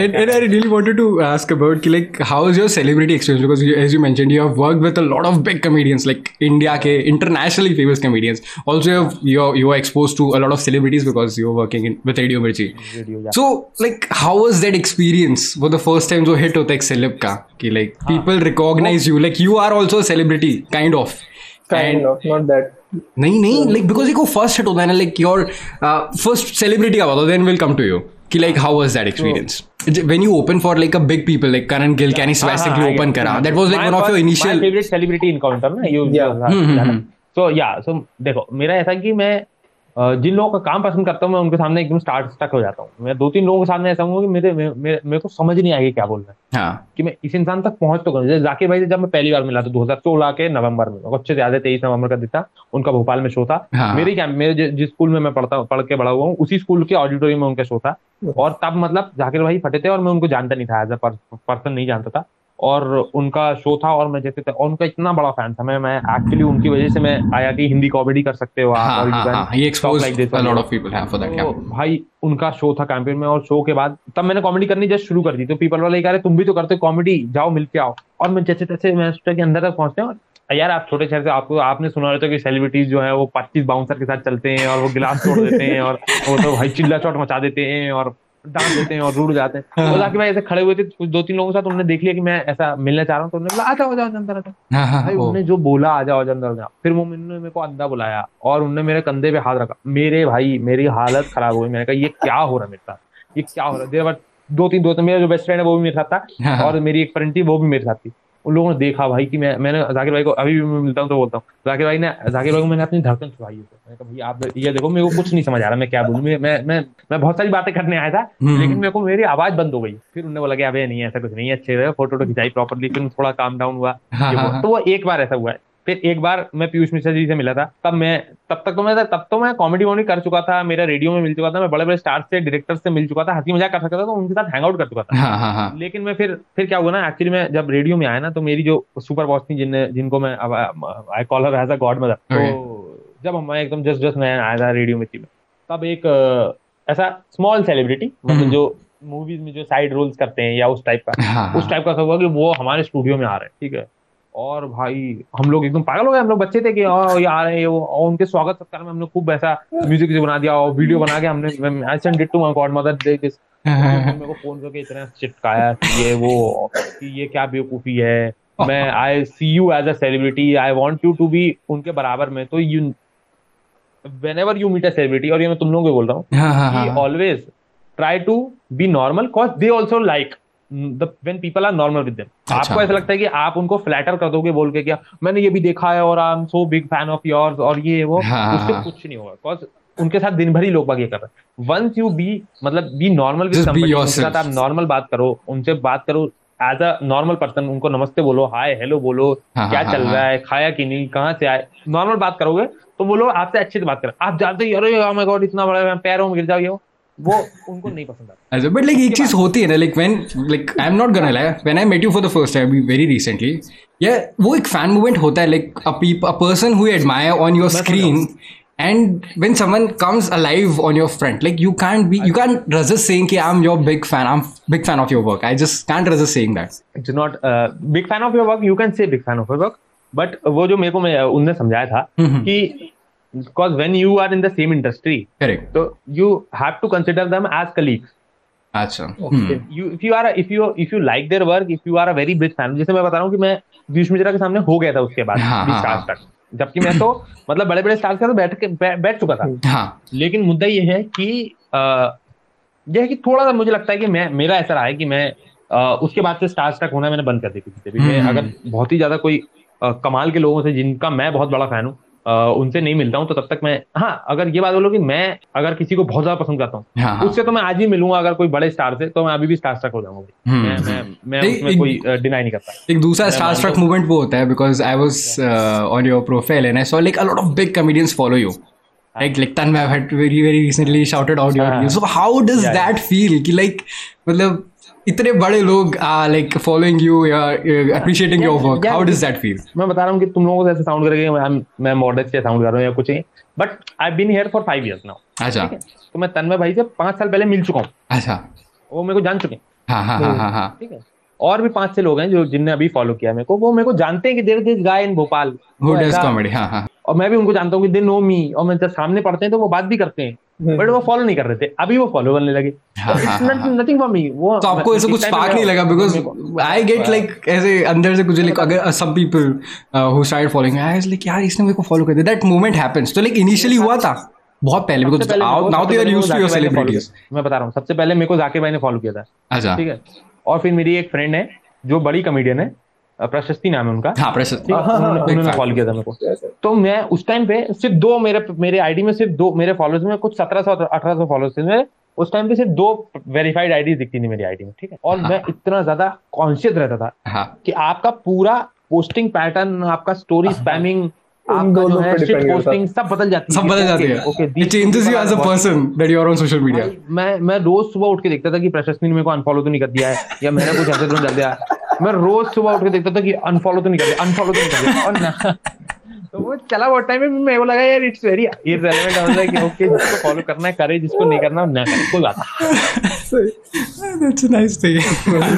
And I really wanted to ask about ki, like how is your celebrity experience? Because you, as you mentioned you have worked with a lot of big comedians like India ke internationally famous comedians. Also you have, you're you are exposed to a lot of celebrities because you're working in with Radio Mirchi. Video या So like how was that experience for the first time जो hit होता है एक celeb का कि like people recognize you like you are also a celebrity kind of. Kind of not that नहीं नहीं like because एक वो फर्स्ट हिट होता है ना लाइक योर फर्स्ट सेलिब्रिटी का बताओ then will come to you कि like how was that experience when you open for like a big people like Karan Gill Kenny Swastik हाँ, open yeah. करा that was like one of your initial favourite celebrity encounter ना you Yeah. सो या so देखो मेरा ऐसा कि मैं जिन लोगों का काम पसंद करता हूँ मैं उनके सामने एकदम स्टार्ट स्टक हो जाता हूँ। मैं दो तीन लोगों के सामने ऐसा हूँ कि मेरे मेरे मेरे को समझ नहीं आएगी क्या बोलना है। हाँ। कि मैं इस इंसान तक पहुँच तो करूँ। जैसे जाकिर भाई से जब मैं पहली बार मिला था दो हज़ार सोलह के नवंबर में अच्छे से याद है तेईस नवंबर का दिन था उनका भोपाल में शो था। हाँ। मेरे क्या मेरे जिस स्कूल में मैं पढ़ता पढ़ के बड़ा हुआ हूँ उसी स्कूल के ऑडिटोरियम में उनका शो था। और तब मतलब जाकिर भाई फटे थे और मैं उनको जानता नहीं था एज अ पर्सन नहीं जानता था। और उनका शो था और मैं जैसे था और उनका इतना बड़ा फ़ैन था मैं मैं एक्चुअली उनकी वजह से मैं आया कि हिंदी कॉमेडी कर सकते हो आप हाँ और हाँ हाँ ये talk expose like this a और lot ये। तो भाई उनका शो था कैंपेन में और शो के बाद तब मैंने कॉमेडी करनी जस्ट शुरू कर दी। तो पीपल वाले कह रहे तुम भी तो करते कॉमेडी जाओ मिलके आओ। और मैं जैसे तैसे मैं सोचा कि अंदर तक पहुँचते हैं और यार आप छोटे शहर से आपको आपने सुना रहता कि सेलिब्रिटीज जो है वो पच्चीस बाउंसर के साथ चलते हैं और वो गिलास तोड़ देते हैं और वो तो भाई चिल्ला चौट मचा देते हैं और डांस देते हैं और रूड जाते हैं। तो जाके भाई ऐसे खड़े हुए थे कुछ दो तीन लोगों के साथ उन्होंने देख लिया कि मैं ऐसा मिलना चाह रहा हूँ तो उन्होंने बोला आ जाओ जाओ अंदर आ जाओ। हाँ हाँ भाई उन्होंने जो बोला आ जाओ अंदर जाओ। फिर वो मैंने मेरे को अंधा बुलाया और उन्होंने मेरे कंधे पे हाथ रखा। मेरे भाई मेरी हालत खराब हुई मैंने कहा ये क्या हो रहा है मेरे साथ? ये क्या हो रहा है? देर बार दो तीन दोस्त मेरा जो बेस्ट फ्रेंड है वो भी मेरे साथ था हाँ, हाँ। और मेरी एक फ्रेंड थी वो भी मेरे साथ थी। उन लोगों ने देखा भाई कि मैं मैंने जाकिर भाई को अभी भी मैं मिलता हूँ तो बोलता हूँ जाकिर भाई ने जाकिर भाई को मैंने अपनी धड़कन छुपाई है मैंने कहा भाई आप ये देखो मेरे को कुछ नहीं समझ आ रहा मैं क्या बोलूँ मैं मैं मैं मैं बहुत सारी बातें करने आया था हम्म। लेकिन मेरे को मेरी आवाज़ बंद हो गई फिर उन्होंने बोला कि अबे नहीं ऐसा कुछ नहीं है अच्छे रहे फ़ोटो वोटो खिंचाई प्रॉपरली फिर थोड़ा काम डाउन हुआ हाँ, हाँ। हाँ। तो वो एक बार ऐसा हुआ है फिर एक बार मैं पीयूष मिश्रा जी से मिला था। तब मैं तब तक तो मैं तब तो मैं कॉमेडी वॉमेडी कर चुका था मेरा रेडियो में मिल चुका था मैं बड़े बड़े स्टार से डायरेक्टर से मिल चुका था हँसी मज़ाक कर सकता था तो उनके साथ हैंग आउट कर चुका था। हाँ हाँ हाँ। लेकिन मैं फिर फिर क्या हुआ ना एक्चुअली मैं जब रेडियो में आया ना तो मेरी जो सुपर बॉस थी जिन जिनको मैं I call her as a godmother तो जब मैं एकदम जस्ट जस्ट मैं आया था रेडियो में। तब एक ऐसा स्मॉल सेलिब्रिटी मतलब हम्म। जो मूवीज़ में जो साइड रोल्स करते हैं या उस टाइप का हाँ, उस हाँ। टाइप का सब हुआ कि वो हमारे स्टूडियो में आ रहे हैं ठीक है। और भाई हम लोग एकदम पागल हो गए हम लोग बच्चे थे कि हाँ ये आ रहे हैं ये वो और उनके स्वागत सत्कार में हमने खूब ऐसा म्यूज़िक बना दिया और वीडियो बना के हमने I send it to my godmother दे दिस मेरे को फ़ोन करके इतना चिपकाया कि ये वो कि ये क्या बेवकूफ़ी है। मैं I see you as a celebrity I want you to be उनके बराबर में तो you whenever you meet a celebrity और ये मैं तुम लोगों को बोल रहा हाँ always try to be normal cause they also like when people are normal with them अच्छा। आपको ऐसा लगता है कि आप उनको फ्लैटर कर दोगे बोल के क्या मैंने ये भी देखा है और I am so big fan of yours और ये वो हाँ, उससे हाँ। कुछ नहीं होगा। बिकॉज़ उनके साथ दिन भर ही लोग ये कर रहे हैं। वंस यू बी मतलब बी नॉर्मल विद समबडी उनके साथ आप नॉर्मल बात करो उनसे बात करो एज अ नॉर्मल पर्सन उनको नमस्ते बोलो हाय हेलो बोलो हाँ, क्या हाँ, चल हाँ, रहा है खाया कि नहीं कहाँ से आए? नॉर्मल बात करोगे तो वो लोग आपसे अच्छे से बात करें। आप जानते ही अरे oh my God, इतना बड़ा पैरों में गिर जाओ ये वो उनको नहीं पसंद आता। अच्छा बट लाइक एक चीज़ होती है ना like when like I am not gonna lie when I met you for the first time very recently या वो एक फ़ैन मूवमेंट होता है like a a person who admire on your screen and when someone comes alive on your front like you can't be you can't resist saying कि i'm your big fan i'm big fan of your work. I just can't resist saying that. It's not big fan of your work you can say big fan of your work but वो जो मेरे को मैं उनने समझाया था। कि because when you are in the same industry correct. तो you have to consider them as colleagues अच्छा hmm you if you are a, if you if you like their work if you are a very big fan जैसे मैं बता रहा हूँ कि मैं पीयूष मिश्रा के सामने हो गया था उसके बाद हाँ, हाँ, स्टार्स हाँ। तक। जबकि मैं तो मतलब बड़े बड़े स्टार्स के साथ बैठ के बै- बैठ चुका था। हाँ। लेकिन मुद्दा ये है कि यह है कि थोड़ा सा मुझे लगता है कि मैं मेरा ऐसा रहा है कि मैं अ, उसके बाद से स्टार्स तक होना मैंने बंद कर दी किसी से भी। मैं हम्म। अगर बहुत ही ज़्यादा कोई अ, कमाल के लोगों से जिनका मैं बहुत बड़ा फ़ैन हूँ उनसे नहीं मिलता हूँ तो तब तक मैं हाँ अगर ये बात बोलो कि मैं अगर किसी को बहुत ज़्यादा पसंद करता हूँ हाँ हाँ। उससे तो मैं आज ही मिलूँगा अगर कोई बड़े स्टार से तो मैं अभी भी स्टार स्टक हो जाऊँगा। हम्म, मैं मैं मैं एक- उसमें कोई डिनाई नहीं करता। एक दूसरा मैं स्टार स्ट्रक हूँ। मूवमेंट वो होता है because I was on your profile and I saw like a lot of big comedians follow you like like Tanmay I've had very very recently shouted out your हाँ. videos. so how does Yeah, that feel? कि like मतलब इतने बड़े लोग following you या uh, your Yeah, work. Yeah. how does that feel? मैं बता रहा हूँ कि तुम लोगों को ऐसे साउंड करेंगे मैं मैं मॉडर्न से साउंड कर रहा हूँ या कुछ नहीं। But I been here for five years now अच्छा। तो मैं तन्मय भाई से पाँच साल पहले मिल चुका हूँ। अच्छा। वो मेरे को जान चुके हैं। हाँ हाँ हाँ हाँ हाँ। ठीक है? और भी पाँच छह लोग हैं जो जिनने अभी फॉलो किया मेरे को। वो मेरे को जानते हैं कि देर दिस गाय इन भोपाल हाँ हाँ। और मैं भी उनको जानता हूँ कि दे नो मी और मैं जब सामने पढ़ते हैं तो वो बात भी करते हैं। बट वो फॉलो नहीं कर रहे थे। अभी वो फॉलो करने लगे। नथिंग फॉर मी वो तो आपको ऐसा कुछ स्पार्क नहीं लगा? बिकॉज़ आई गेट लाइक ऐसे अंदर से कुछ लाइक अगर some people who start following I was like यार इसने मेरे को फॉलो कर दिया. दैट मोमेंट हैपेंस तो लाइक इनिशियली हुआ था। बहुत पहले because now they are used to your celebrities मैं बता रहा हूँ सबसे पहले मेरे को जाकिर भाई ने फॉलो किया था। अच्छा। ठीक है? और फिर मेरी एक फ्रेंड है जो बड़ी कमेडियन है प्रशस्ति नाम है उनका। हाँ प्रशस्त। उन्होंने Big उन्होंने. फॉलो किया था मेरे को। तो मैं उस टाइम पे सिर्फ़ दो मेरे मेरे आईडी में सिर्फ़ दो मेरे फॉलोअर्स में कुछ सत्रह सौ अठारह सौ फॉलोअर्स थे। मेरे उस टाइम पे सिर्फ़ दो वेरीफाइड आईडी दिखती थी मेरी आईडी में ठीक है? और हाँ। मैं इतना ज़्यादा कॉन्शियस रहता था हाँ। कि आपका पूरा पोस्टिंग पैटर्न आपका स्टोरी स्पैमिंग आपका जो है शिट पोस्टिंग सब बदल जाती सब बदल जाती है। Okay it changes you as a person that you are on social media मैं मैं रोज सुबह उठ के देखता था कि प्रशस्ति ने मेरे को अनफॉलो तो नहीं कर दिया है या मैंने कुछ ऐसे तो नहीं कर दिया। मैं रोज सुबह उठ के देखता था कि अनफॉलो तो नहीं कर अनफॉलो तो नहीं कर और ना। तो वो चला वो टाइम में मेरे को लगा यार इट्स वेरी इररेलेवेंट हो है कि ओके जिसको फॉलो करना है करे जिसको नहीं करना ना करे कोई बात नहीं that's a nice thing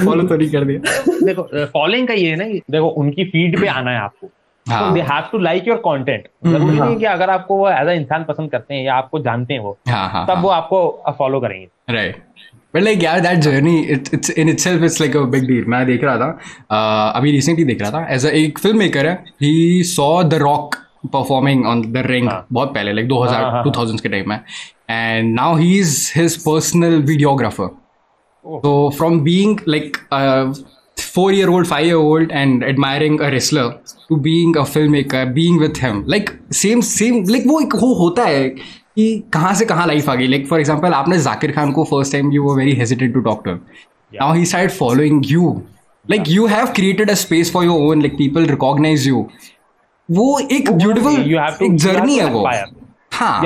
follow तो नहीं कर दिया। देखो फॉलोइंग का ये है ना कि देखो उनकी फ़ीड पे आना है आपको। हाँ। They have to like your content ज़रूरी नहीं कि अगर आपको वो एज अ इंसान पसंद करते हैं या आपको जानते हैं वो हाँ हाँ तब वो आपको फॉलो करेंगे। राइट बट लाइक यार that journey it's in itself it's like a big deal मैं देख रहा था uh, अभी रिसेंटली देख रहा था एज अ एक फ़िल्म मेकर है he saw the Rock performing on the ring बहुत पहले लाइक 2000 हाँ, हाँ, 2000 के टाइम में. And now he is his personal videographer तो from being like a four year old, five year old and admiring a wrestler to being a filmmaker, being with him, like same same like वो एक वो होता है कि कहाँ से कहाँ लाइफ आ गई लाइक फॉर एग्ज़ाम्पल आपने जाकिर खान को first time you were very hesitant to talk to now he start following you like you have created a space for your own like people recognise you वो एक beautiful journey है वो हाँ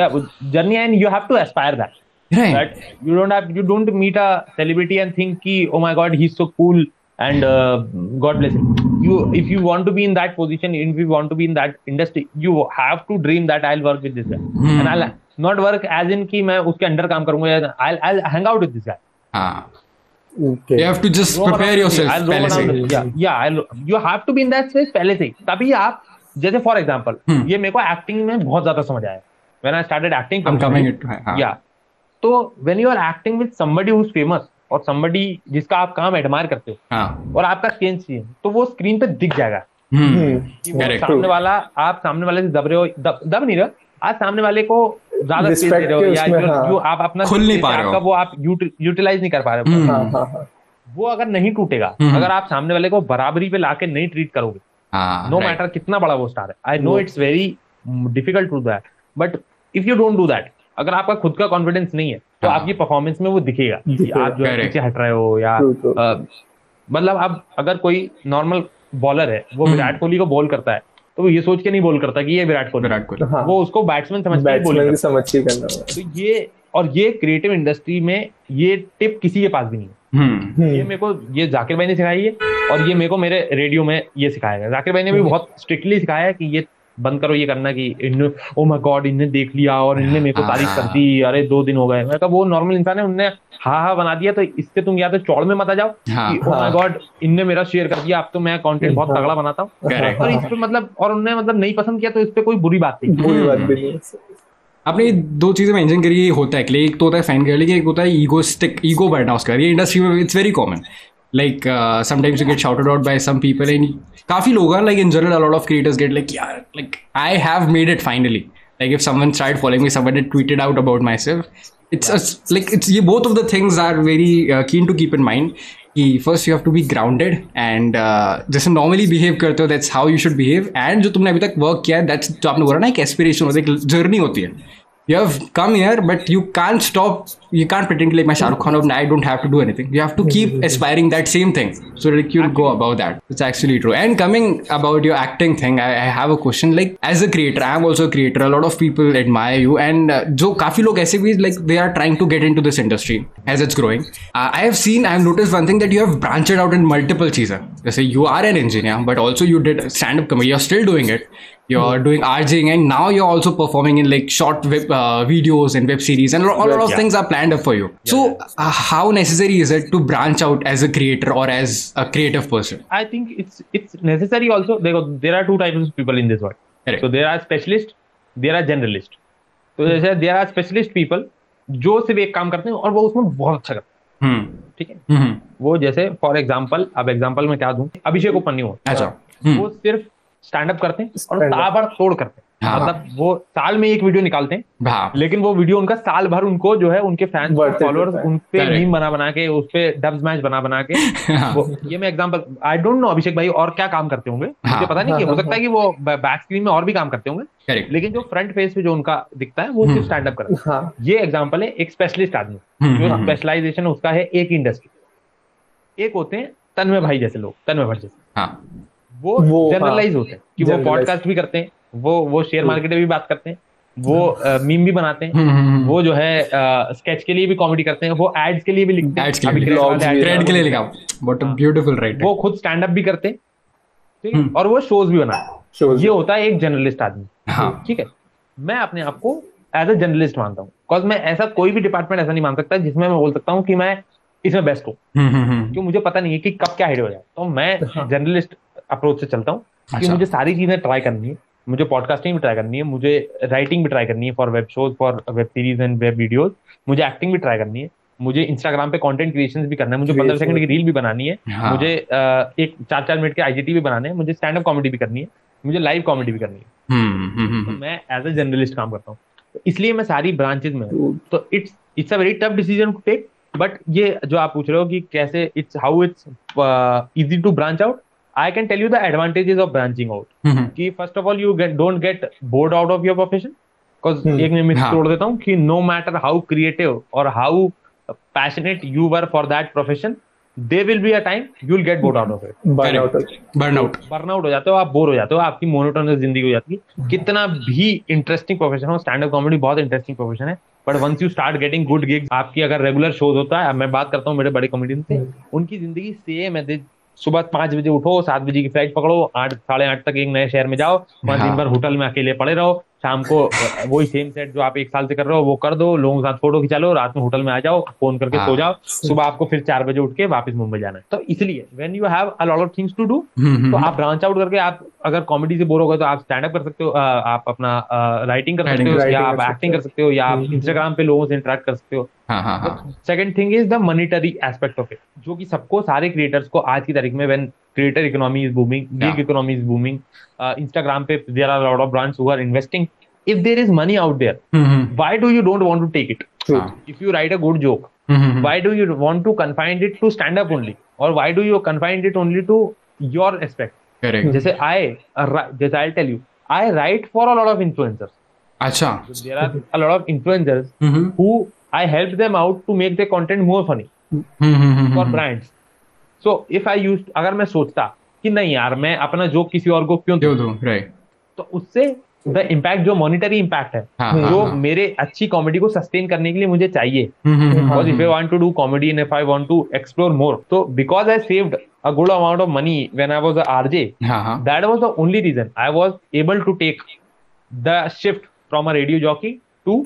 journey and you have to aspire that right that you don't have you don't meet a celebrity and think ki, oh my god he's so cool and uh, god bless him you if you want to be in that position if you want to be in that industry you have to dream that i'll work with this guy hmm. and i'll not work as in की मैं उसके under काम करूँगा आप for example ये मेरे को acting में बहुत ज़्यादा समझ आया। व्हेन आई स्टार्टेड एक्टिंग तो when you are acting with somebody famous और somebody जिसका आप काम एडमायर करते हो और आपका स्क्रीन चाहिए तो वो स्क्रीन पे दिख जाएगा। सामने वाला आप सामने वाले से दब रहे हो दब, दब नहीं रहे आज सामने वाले को ज़्यादा स्पेस दे रहे हो या जो, हाँ। जो आप अपना खुल नहीं पा रहे हो। वो आप यूटिलाइज नहीं कर पा रहे हो हम्म, हाँ हाँ हाँ वो अगर नहीं टूटेगा हम्म। अगर आप सामने वाले को बराबरी पे लाके नहीं ट्रीट करोगे हाँ नो मैटर कितना बड़ा वो स्टार है I know it's very difficult to that but if you don't do that अगर आपका खुद का कॉन्फिडेंस नहीं है तो। आपकी परफॉर्मेंस में वो दिखेगा कि आप जो है पीछे हट रहे हो या मतलब अब अगर कोई नॉर्मल बॉलर है वो हम्म। विराट कोहली को बॉल करता है तो वो ये सोच के नहीं बॉल करता कि ये विराट कोहली। विराट कोहली। हाँ। वो उसको बैट्समैन समझ के बॉल की समझ के करना। है। तो ये और ये क्रिएटिव इंडस्ट्री में ये टिप किसी के पास भी नहीं है। हम्म। ये मेरे को ये जाकिर भाई ने सिखाई है और ये मेरे को मेरे रेडियो में ये सिखाया गया। जाकिर भाई ने भी बहुत स्ट्रिक्टली सिखाया है कि ये बंद करो ये करना कि इन्होंने ओ माय गॉड इनने देख लिया और इनने मेरे को तारीफ़ कर दी अरे दो दिन हो गए। मैं कहा वो नॉर्मल इंसान है उनने हा हाँ बना दिया तो इससे तुम या तो चौड़ में मत आ जाओ हाँ, माय हाँ। गॉड इनने मेरा शेयर कर दिया अब तो मैं कंटेंट बहुत हाँ। तगड़ा बनाता हूँ। और इस पे मतलब और उनने मतलब नहीं पसंद किया तो इस पे कोई बुरी बात नहीं। बुरी बात नहीं। है आपने दो चीज़ें मेंशन करी ये होता है कि एक तो होता है फ़ैन गर्ली एक होता है ईगोस्टिक ईगो बढ़ना उसका। ये इंडस्ट्री में it's very common like sometimes you get shouted out by some people and काफ़ी लोग हैं like in general a lot of creators get like यार like I have made it finally like if someone started following me someone had tweeted out about myself it's yeah. a, like it's ये both of the things are very uh, keen to keep in mind कि first you have to be grounded and uh, जैसे normally behave करते हो that's how you should behave and जो तुमने अभी तक work किया है that's जो आपने बोला ना एक aspiration होता है एक journey होती है you have come here but you can't stop you can't pretend like my Shahrukh Khan of I don't have to do anything you have to keep aspiring that same thing so that you'll go about that it's actually true and coming about your acting thing I, I have a question like as a creator I'm also a creator a lot of people admire you and uh, जो काफी लोग ऐसे भी like they are trying to get into this industry as it's growing uh, I have seen I have noticed one thing that you have branched out in multiple चीजें जैसे you are an engineer but also you did stand-up comedy you're still doing it you're doing RJing and now you're also performing in like short web uh, videos and web series and a lot, a lot of Yeah. things are planned up for you Yeah, so yeah. uh, how necessary is it to branch out as a creator or as a creative person I think it's it's necessary also. There, there are two types of people in this world. Correct. So there are specialist, there are generalist. तो जैसे there are specialist people जो सिर्फ़ एक काम करते हैं और वो उसमें बहुत अच्छा करते हैं hmm. ठीक है hmm वो जैसे फॉर एग्ज़ाम्पल अब एग्ज़ाम्पल में क्या दूँ अभिषेक उपन्यु अच्छा हम्म। वो सिर्फ़ स्टैंड अप करते हैं और. ताबड़ तोड़ करते हैं हाँ। मतलब वो साल में एक वीडियो निकालते हैं हाँ। लेकिन वो वीडियो उनका साल भर उनको जो है उनके फैंस फॉलोअर्स उन पे मीम बना बना के उस पे डब्स मैच बना बना के। हाँ। वो ये मैं example I don't know Abhishek भाई और क्या काम करते होंगे? हाँ। मुझे पता नहीं कि हो हाँ, सकता है कि वो बैक स्क्रीन में और भी काम करते होंगे। लेकिन जो फ्रंट फेस पे जो उनका दिखता है वो सिर्फ़ स्टैंड अप करता है। हाँ। ये एग्ज़ाम्पल है एक स्पेशलिस्ट आदमी। हम्म, जो हम्म, स्पेशलाइजेशन उसका है एक इंडस्ट्री एक होते हैं तन्मय भाई जैसे लोग तन्मय भट्ट जैसे। हाँ। वो जनरलाइज हाँ, होते हैं कि वो पॉडकास्ट भी करते हैं। वो वो शेयर मार्केट में भी बात करते हैं। वो मीम भी बनाते हैं। हम्म, हम्म, हम्म। वो जो है स्केच के लिए भी कॉमेडी करते हैं। वो एड्स के लिए भी लिखते हैं। के लिए के लिखा। हैं। व्हाट अ ब्यूटीफुल राइटिंग वो खुद स्टैंड अप भी करते हैं। ठीक हम्म। और वो शोज़ भी बनाते हैं। ये होता है एक जर्नलिस्ट आदमी। हाँ। ठीक है? मैं अपने आप को एज अ जर्नलिस्ट मानता हूँ। बिकॉज़ मैं ऐसा कोई भी डिपार्टमेंट ऐसा नहीं मान सकता जिसमें मैं बोल सकता हूँ कि मैं इसमें बेस्ट हूँ। हम्म, हम्म, हम्म। क्यों मुझे पता नहीं है कि कब क्या हिट हो जाए। तो मैं जर्नलिस्ट अप्रोच से चलता हूँ कि अच्छा। मुझे सारी चीज़ें ट्राई करनी है। मुझे पॉडकास्टिंग भी ट्राई करनी है मुझे राइटिंग भी ट्राई करनी है for web shows for web series and web videos मुझे एक्टिंग भी ट्राई करनी है मुझे इंस्टाग्राम पे कंटेंट क्रिएशन भी करना है मुझे पंद्रह सेकंड की रील भी बनानी है हाँ। मुझे एक चार चार मिनट के आईजीटी भी बनाने हैं मुझे स्टैंड अप कॉमेडी भी करनी है मुझे लाइव कॉमेडी भी करनी है हम्म हम्म, हम्म, तो हम्म। मैं एज अ जर्नलिस्ट काम करता हूँ तो इसलिए मैं सारी ब्रांचेज में हूँ तो it's it's a very tough decision to take but ये जो आप पूछ रहे हो कि कैसे it's how it's easy to branch out I can tell you the advantages of branching out कि first of all you get don't get bored out of your profession because एक मैं मिथ हाँ। तोड़ देता हूँ कि नो मैटर हाउ क्रिएटिव और how passionate you were for that profession they will be a time you will get bored out of it burnout burnout burnout हो जाते हो आप बोर हो जाते हो आपकी मोनोटोनस ज़िंदगी हो जाती है। कितना भी इंटरेस्टिंग प्रोफेशन हो स्टैंड अप कॉमेडी बहुत इंटरेस्टिंग प्रोफेशन है but once you start getting good gigs आपकी अगर रेगुलर शोज़ होता है मैं बात करता हूँ मेरे बड़े कॉमेडियन से उनकी ज़िंदगी सेम है दे- सुबह पाँच बजे उठो सात बजे की फ़्लाइट पकड़ो आठ साढ़े आठ तक एक नए शहर में जाओ वहाँ हाँ। दिन भर होटल में अकेले पड़े रहो शाम को वही सेम सेट जो आप एक साल से कर रहे हो वो कर दो लोगों के साथ फ़ोटो खिंचा लो रात में होटल में आ जाओ फ़ोन करके हाँ। सो जाओ सुबह आपको फिर चार बजे उठ के वापस मुंबई जाना है। तो इसलिए when you have a lot of things to do hmm, तो आप ब्रांच आउट करके आप अगर कॉमेडी से बोर हो गए तो आप स्टैंड अप कर सकते हो आप अपना राइटिंग कर सकते हो या आप एक्टिंग कर सकते हो या आप हम्म। इंस्टाग्राम पे लोगों से इंटरेक्ट कर सकते हो। हाँ हाँ हाँ। Second thing is the monetary aspect of it जो कि सबको सारे क्रिएटर्स को आज की तारीख में when Creator economy is booming gig Yeah. Economy is booming Instagram पे there are lot of brands who are investing if there is money out there hmm, hmm, why do you don't want to take it हाँ, if you write a good joke hmm, hmm, why do you want to confine it to stand up only or why do you confine it only to your aspect correct. जैसे I uh, जैसे I'll tell you I write for a lot of influencers अच्छा there are a lot of influencers hmm, hmm, who I help them out to make their content more funny hmm, hmm, hmm, for hmm, brands So if I use अगर मैं सोचता कि नहीं यार मैं अपना जो किसी और को क्यों दूँ? राइट तो उससे द इम्पैक्ट जो मॉनिटरी इम्पैक्ट है हाँ, जो हाँ, मेरे अच्छी कॉमेडी को सस्टेन करने के लिए मुझे चाहिए। एक्सप्लोर मोर तो because I saved a good amount of money when I was a RJ that was the only reason I was able to take the shift from a radio jockey to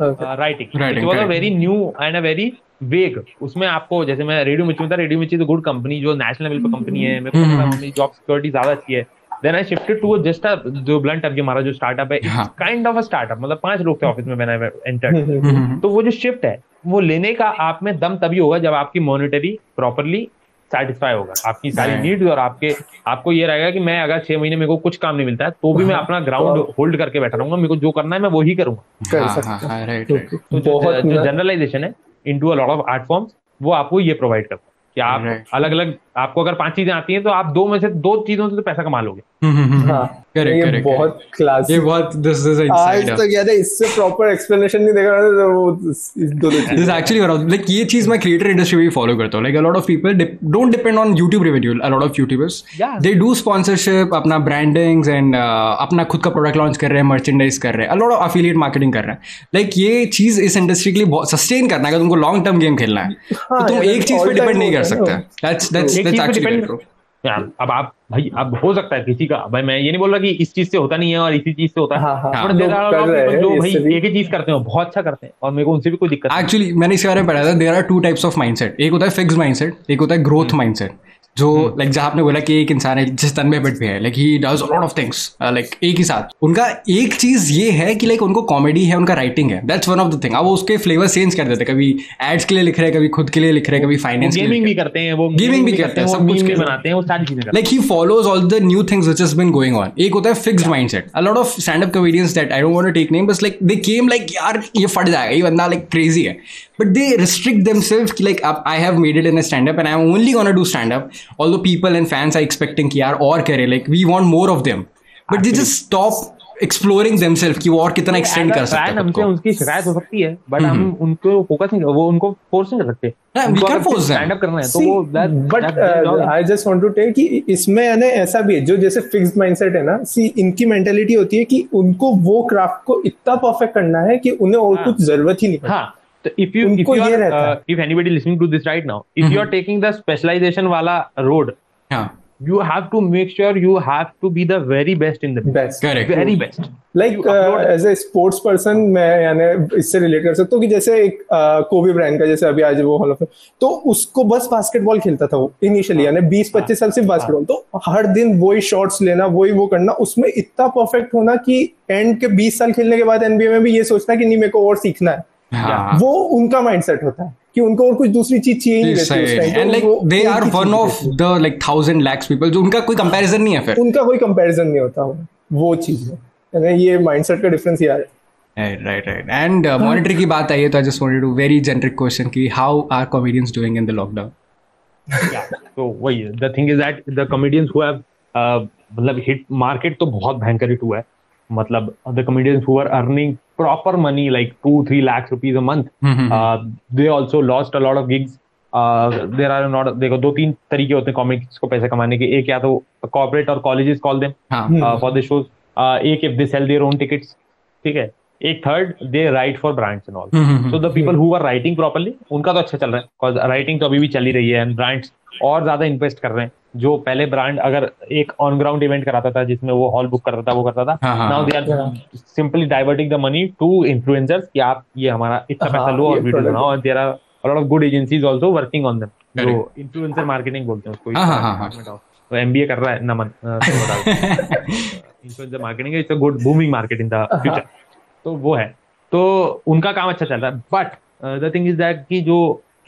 writing very new and a very vague. उसमें आपको जैसे मैं radio मिर्ची में था radio Mirchi good company जो national level पे company है मेरे को हम्म, है हम्म। जॉब सिक्योरिटी ज़्यादा अच्छी है then I shifted to just जो ब्लंट अब हमारा जो स्टार्टअप है हाँ। काइंड ऑफ़ अ स्टार्टअप मतलब पाँच लोग थे ऑफ़िस में मैंने हम्म, हम्म, तो वो जो शिफ्ट है वो लेने का आप में दम तभी होगा जब आपकी मॉनिटरी प्रॉपरली सेटिस्फाई होगा आपकी सारी. नीड्स और आपके आपको ये रहेगा कि मैं अगर छह महीने मेरे को कुछ काम नहीं मिलता है तो भी मैं अपना ग्राउंड होल्ड करके बैठा रहूँगा मेरे को जो करना है मैं वही करूँगा कर हाँ सकते हाँ हाँ हैं। तो जो, ना- जनरलाइजेशन है into a lot of art forms वो आपको ये प्रोवाइड करता है। कि आप अलग अलग आपको अगर पाँच चीज़ें आती हैं तो आप दो में से दो चीज़ों से तो पैसा कमा लोगे। हम्म, हम्म, हम्म, हाँ। ये बहुत क्लास ये बहुत दिस इज़ आज तक याद है इससे प्रॉपर एक्सप्लेनेशन नहीं देखा तो वो दो दो दिस चीज़ एक्चुअली लाइक ये चीज़ मैं क्रिएटर इंडस्ट्री में भी फॉलो करता हूँ। Like a lot of people don't depend on YouTube revenue a lot of YouTubers they do sponsorship अपना ब्रांडिंग्स एंड अपना खुद का प्रोडक्ट लॉन्च कर रहे हैं मर्चेंडाइज कर रहे हैं। A lot of affiliate marketing कर रहे हैं। लाइक ये चीज़ इस इंडस्ट्री के लिए सस्टेन करना है अगर तुमको लॉन्ग टर्म गेम खेलना है। तो हाँ, तुम एक चीज़ पे डिपेंड नहीं कर है सकते हैं। अब आप भाई अब हो सकता है किसी का भाई मैं ये नहीं बोल रहा कि इस चीज़ से होता नहीं है और इसी चीज़ से होता है। हाँ, हाँ, हाँ, कर हैं जो भाई एक ही चीज़ करते हैं बहुत अच्छा करते हैं और मेरे को उनसे भी कोई दिक्कत एक्चुअली मैंने इसके बारे में पढ़ा था there are two types of mindset एक होता है फिक्स माइंडसेट एक होता है ग्रोथ माइंडसेट जो लाइक जहाँ आपने बोला कि एक इंसान है जिस तन में भी है like he does lot of things like एक ही साथ। उनका एक चीज़ ये है कि लाइक उनको कॉमेडी है उनका राइटिंग है। That's one of the thing अब वो उसके फ्लेवर चेंज कर देते हैं। कभी एड्स के लिए लिख रहे हैं कभी खुद के लिए लिख रहे हैं कभी फाइनेंस गेमिंग भी करते हैं वो Gaming भी करते हैं, सब कुछ हैं। बनाते हैं वो सारी चीज़ें like he follows all the new things which has been going on. एक होता है fixed mindset a lot of stand up comedians that I don't want to take name but like they came like यार ये फट जाएगा ये बंदा like crazy है बट दे रिस्ट्रिक्ट themselves कि like अब I have made it in a stand up and I'm only gonna do stand up although people and fans are expecting कि यार और करे like we want more of them. But they just stop exploring themselves कि वो और कितना extend कर सकते हैं हमसे उनकी शिकायत हो सकती है बट हम उनको फोकस नहीं वो उनको फोर्स नहीं कर सकते। We can't force them. Stand up करना है तो वो but I just want to take कि इसमें है ना ऐसा भी है जो जैसे फिक्स्ड माइंडसेट है ना सी इनकी मेंटेलिटी होती है कि उनको वो क्राफ्ट को इतना परफेक्ट करना है कि उन्हें और हाँ। कुछ ज़रूरत ही नहीं है हाँ। तो if you if you are है। If anybody listening to this right now if you are taking the specialisation वाला रोड हाँ। you have to make sure you have to be the very best in the business. Best correct. Very best. Upload- as a sports person मैं यानी इससे relate कर सकता हूँ कि जैसे एक कोबी ब्रांड का जैसे अभी आज वो हॉल ऑफ़ तो उसको बस बास्केटबॉल खेलता था वो इनिशियली यानी बीस पच्चीस साल सिर्फ़ बास्केटबॉल तो हर दिन वही शॉट्स लेना वही वो करना उसमें इतना परफेक्ट होना कि एंड के बीस साल खेलने के बाद एनबीए में भी ये सोचना कि नहीं मेरे को और सीखना है। हाँ। वो उनका माइंडसेट होता है कि उनको और कुछ दूसरी चीज़ चाहिए नहीं रहती उस time like they are one of the like thousand lakhs people जो उनका कोई कंपैरिजन नहीं है फिर। उनका कोई कंपैरिजन नहीं होता वो वो चीज़ है। यानी ये माइंडसेट का डिफरेंस यार। Right right right and monetary की बात आई है तो I just wanted to very generic question कि how are comedians doing in the lockdown तो वही the thing is that the comedians who have मतलब हिट मार्केट तो बहुत भयंकर हिट हुआ है। मतलब the comedians who are earning proper money like two three lakh rupees a month they also lost a lot of gigs there are not देखो दो तीन तरीके होते हैं कॉमिक्स को पैसे कमाने के। एक या तो कॉर्पोरेट और colleges call them for the shows एक if they sell their own tickets ठीक है? एक third they write for brands and all so the people who are writing properly उनका तो अच्छा चल रहा है राइटिंग तो अभी भी चल ही रही है एंड ब्रांड्स और ज़्यादा इन्वेस्ट कर रहे हैं। जो पहले ब्रांड अगर एक ऑन ग्राउंड इवेंट कराता था जिसमें वो हॉल बुक करता था वो करता था now they are simply diverting the money to influencers कि आप ये हमारा इतना पैसा हाँ, लो और वीडियो बनाओ। और there are lot of good agencies also working on them जो इन्फ्लुएंसर मार्केटिंग बोलते हैं उसको। हाँ, हाँ, हाँ. तो एमबीए कर रहा है Naman influencer marketing it's a good booming market in the future तो वो है। तो उनका काम अच्छा चल रहा है। But the thing is that कि जो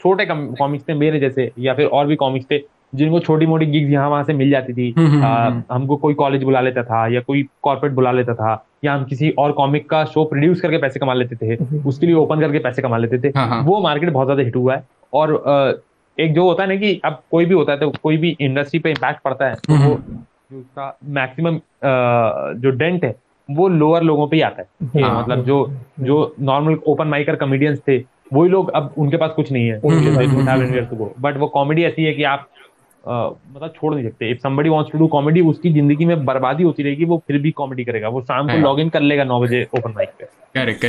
छोटे कॉमिक्स थे मेरे जैसे या फिर और भी कॉमिक्स थे जिनको छोटी मोटी गिग्स यहाँ वहाँ से मिल जाती थी हम्म, हम्म, आ, हम्म। हमको कोई कॉलेज बुला लेता था या कोई कॉर्पोरेट बुला लेता था या हम किसी और कॉमिक का शो प्रोड्यूस करके पैसे कमा लेते थे उसके लिए ओपन करके पैसे कमा लेते थे हाँ, हाँ। वो मार्केट बहुत ज़्यादा हिट हुआ है। और एक जो होता है ना कि अब कोई भी होता है तो कोई भी इंडस्ट्री पे इम्पैक्ट पड़ता है तो वो जो उसका मैक्सिमम जो डेंट है वो लोअर लोगों पे ही आता है। हाँ। मतलब जो जो नॉर्मल ओपन माइकर कॉमेडियंस थे वही लोग अब उनके पास कुछ नहीं है। बट वो। कॉमेडी ऐसी है कि आप मतलब छोड़ नहीं सकते। If somebody wants to do उसकी ज़िंदगी में बर्बादी होती रहेगी वो फिर भी कॉमेडी करेगा। वो शाम को हाँ। लॉगिन कर लेगा नौ बजे ओपन माइक पे। Correct